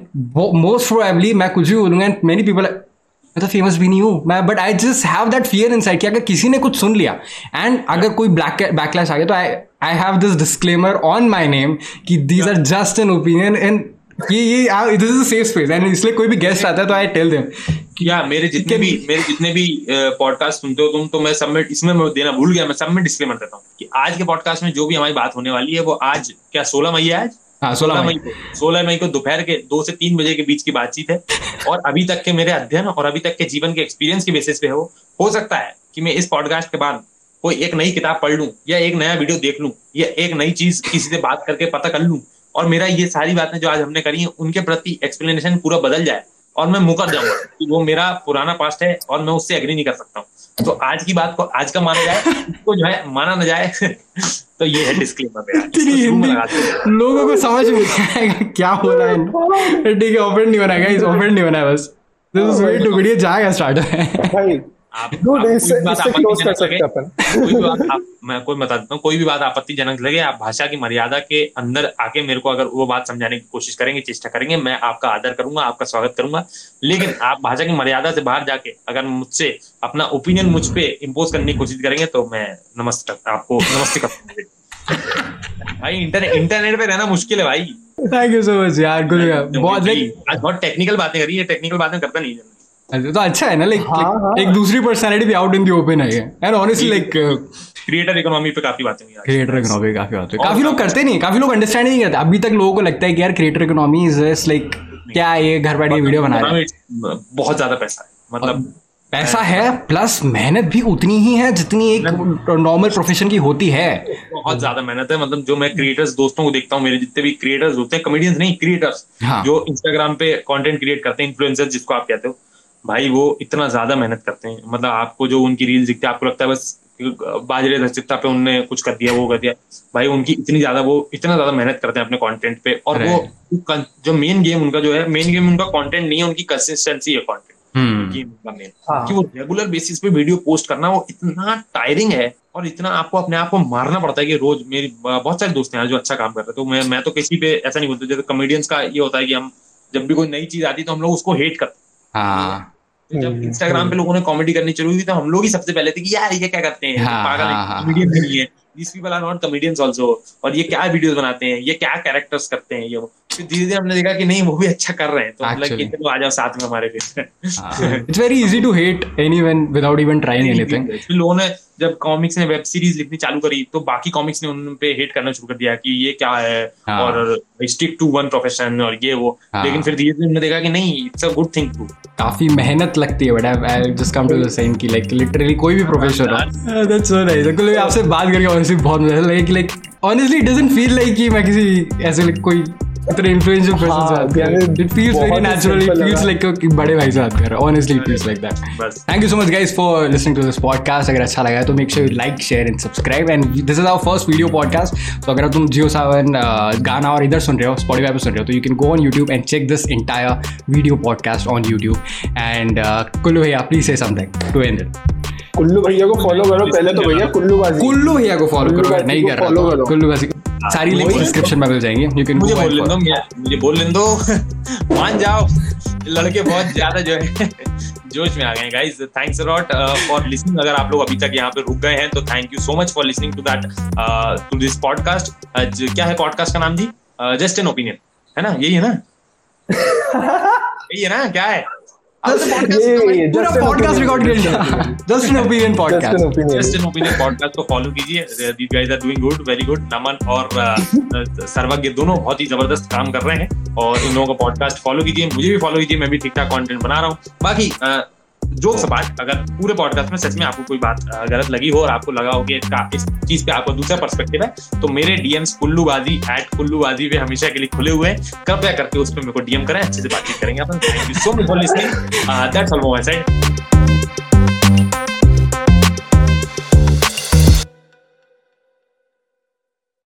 मोस्ट प्रोबेबली मैं कुछ भी बोलूँगा एंड मेनी पीपल मैं तो फ़ेमस भी नहीं हूँ। मैं but I just have that fear inside कि अगर किसी ने कुछ सुन लिया एंड अगर कोई ब्लैक बैकलैश आ गया तो I I have this disclaimer on my name कि these are just an opinion and ये ये this is a safe space and इसलिए कोई भी गेस्ट आता है तो आई टेल देम या मेरे जितने भी मेरे जितने भी पॉडकास्ट सुनते हो तुम तो मैं सब में इसमें मैं देना भूल गया मैं सब में डिस्क्लेमर देता हूँ कि आज के पॉडकास्ट में जो भी हमारी बात होने वाली है वो आज क्या सोलह मई है आज? हाँ सोलह मई। को सोलह मई को दोपहर के दो से तीन बजे के बीच की बातचीत है और अभी तक के मेरे अध्ययन और अभी तक के जीवन के एक्सपीरियंस के बेसिस पे है वो हो सकता है कि मैं इस पॉडकास्ट के बाद कोई एक नई किताब पढ़ लूँ या एक नया वीडियो देख लूँ या एक नई चीज़ किसी से बात करके पता कर लूँ। और मेरा ये सारी बातें जो आज हमने करी हैं उनके प्रति एक्सप्लेनेशन पूरा बदल जाए और मैं मुकर जाऊँगा कि वो मेरा पुराना पास्ट है और मैं उससे एग्री नहीं कर सकता हूँ। तो आज की बात को आज का माना जाए इसको जो है माना ना जाए तो ये है डिस्क्लेमर मेरा। लगा को। समझ में आएगा क्या हो रहा है। ठीक है ओपन नहीं बनाएगा इस ओपन नहीं बनाया बस। This is way too good ये जाएगा स्टार्ट भाई आप Dude, आप इससे- कोई इससे close कर आपत्तिजनक सकते लगे, अपन। कोई भी बात आप मैं कोई बता देता हूँ कोई भी बात आपत्तिजनक लगे आप भाषा की मर्यादा के अंदर आके मेरे को अगर वो बात समझाने की कोशिश करेंगे चेष्टा करेंगे मैं आपका आदर करूँगा आपका स्वागत करूँगा। लेकिन आप भाषा की मर्यादा से बाहर जाके अगर मुझसे अपना ओपिनियन मुझ पर इम्पोज करने की कोशिश करेंगे तो मैं नमस्ते आपको नमस्ते करता भाई इंटरनेट इंटरनेट पे रहना मुश्किल है भाई। थैंक यू सो मच यार गुड बहुत बहुत टेक्निकल बातें करी है टेक्निकल बातें करता नहीं है। तो अच्छा है ना लाइक हाँ, हाँ। एक दूसरी पर्सनालिटी भी आउट इन दी ओपन है and honestly like creator economy पे काफ़ी बातें हुई क्रिएटर इकोनॉमी पे काफ़ी हैं काफ़ी लोग करते नहीं काफ़ी लोग अंडरस्टैंड नहीं करते। अभी तक लोगों को लगता है कि यार creator economy is just like क्या ये घर बैठ वीडियो बना रहे हैं? बहुत ज़्यादा पैसा है। मतलब पैसा है प्लस मेहनत भी उतनी ही है जितनी एक नॉर्मल प्रोफेशन की होती है। बहुत ज़्यादा मेहनत है। मतलब जो मैं क्रिएटर्स दोस्तों को देखता हूँ मेरे जितने भी क्रिएटर्स होते हैं कॉमेडियंस नहीं क्रिएटर्स हाँ। जो इंस्टाग्राम पे कंटेंट क्रिएट करते हैं इन्फ्लुएंसर जिसको आप कहते हो भाई वो इतना ज़्यादा मेहनत करते हैं। मतलब आपको जो उनकी रील्स दिखते हैं आपको लगता है बस बाजरे धचित्ता पे उनने कुछ कर दिया वो कर दिया। भाई उनकी इतनी ज़्यादा वो इतना ज़्यादा मेहनत करते हैं अपने कंटेंट पे। और वो जो मेन गेम उनका जो है मेन गेम उनका कंटेंट नहीं है उनकी कंसिस्टेंसी है कंटेंट हम्म गेम का मेन हाँ। कि वो रेगुलर बेसिस पे वीडियो पोस्ट करना वो इतना टायरिंग है और इतना आपको अपने आप को मारना पड़ता है कि रोज मेरी बहुत सारे दोस्त हैं जो अच्छा काम कर रहे हैं। तो मैं मैं तो किसी पे ऐसा नहीं बोलता जैसे कॉमेडियंस का ये होता है कि हम जब भी कोई नई चीज़ आती है तो हम लोग उसको हेट करते हैं। हाँ। तो जब इंस्टाग्राम पे लोगों ने कॉमेडी करनी शुरू हुई तो हम लोग ही सबसे पहले थे कि यार ये क्या करते हैं? हाँ, पागल हाँ, कॉमेडियन नहीं है। These people are not comedians also और ये क्या वीडियोस बनाते हैं? ये क्या कैरेक्टर्स करते हैं? ये फिर धीरे धीरे हमने देखा कि नहीं वो भी अच्छा कर रहे हैं। तो मतलब कि. चलो आ जाओ साथ में हमारे it's very easy to hate anyone without even trying anything लोगों ने जब कॉमिक्स ने वेब सीरीज़ लिखनी चालू करी तो बाकी कॉमिक्स ने उन पे हेट करना शुरू कर दिया कि ये क्या है हाँ। और स्टिक टू वन प्रोफेशन और ये वो। हाँ। लेकिन फिर धीरे धीरे देखा कि नहीं it's a good thing to काफ़ी मेहनत लगती है but I just come to the same कि लाइक लिटरली कोई भी प्रोफेशन हो। दैट्स सो नाइस बिल्कुल आपसे बात करके ऑनेस्टली बहुत मज़ा लगा कि like honestly it doesn't feel like कि मैं किसी ऐसे कोई इतने इन्फ्लुएंशियल पर्सन से हाँ, बात कर it feels very natural it feels like कि बड़े भाई से बात कर रहा हूँ honestly it feels like that thank you so much guys for listening to this podcast अगर अच्छा लगा तो make sure you like share and subscribe and this is our first video podcast तो अगर तुम जियो सावन गाना और इधर सुन रहे हो स्पॉटीफाई पे सुन रहे हो तो you can go on YouTube and check this entire video podcast on YouTube and Kullu भैया please say something to and it Kullu भैया को फॉलो करो पहले तो भैया कुल्लू बाजी कुल्लू भैया को फॉलो करो। नहीं कर रहा follow तो। कुल्लू बाजी सारी लिंक्स डिस्क्रिप्शन में मिल जाएँगी। यू कैन मुझे बोल दो मुझे बोल लेने दो। मान जाओ। लड़के बहुत ज़्यादा जो है जोश में आ गए guys thanks a lot for listening अगर आप लोग अभी तक यहाँ पे रुक गए हैं तो thank you so much for listening to that to this podcast क्या है पॉडकास्ट का नाम जी? जस्ट एन ओपिनियन है ना? यही है ना? यही है ना? क्या है? नमन और uh, सर्वज्ञ दोनों बहुत ही ज़बरदस्त काम कर रहे हैं। और इन लोगों का पॉडकास्ट फॉलो कीजिए। मुझे भी फॉलो कीजिए। मैं भी ठीक ठाक कंटेंट बना रहा हूँ। बाकी जोक सपाट अगर पूरे पॉडकास्ट में सच में आपको कोई बात गलत लगी हो और आपको लगा हो कि इसका, इस चीज़ पे आपको दूसरा पर्सपेक्टिव है तो मेरे डीएम कुल्लू बाजी एट कुल्लू बाजी पे हमेशा के लिए खुले हुए हैं। कृपया करके उस पर मेरे को डीएम करें, अच्छे से बातचीत करेंगे अपन। Thank you so much for listening that's all my side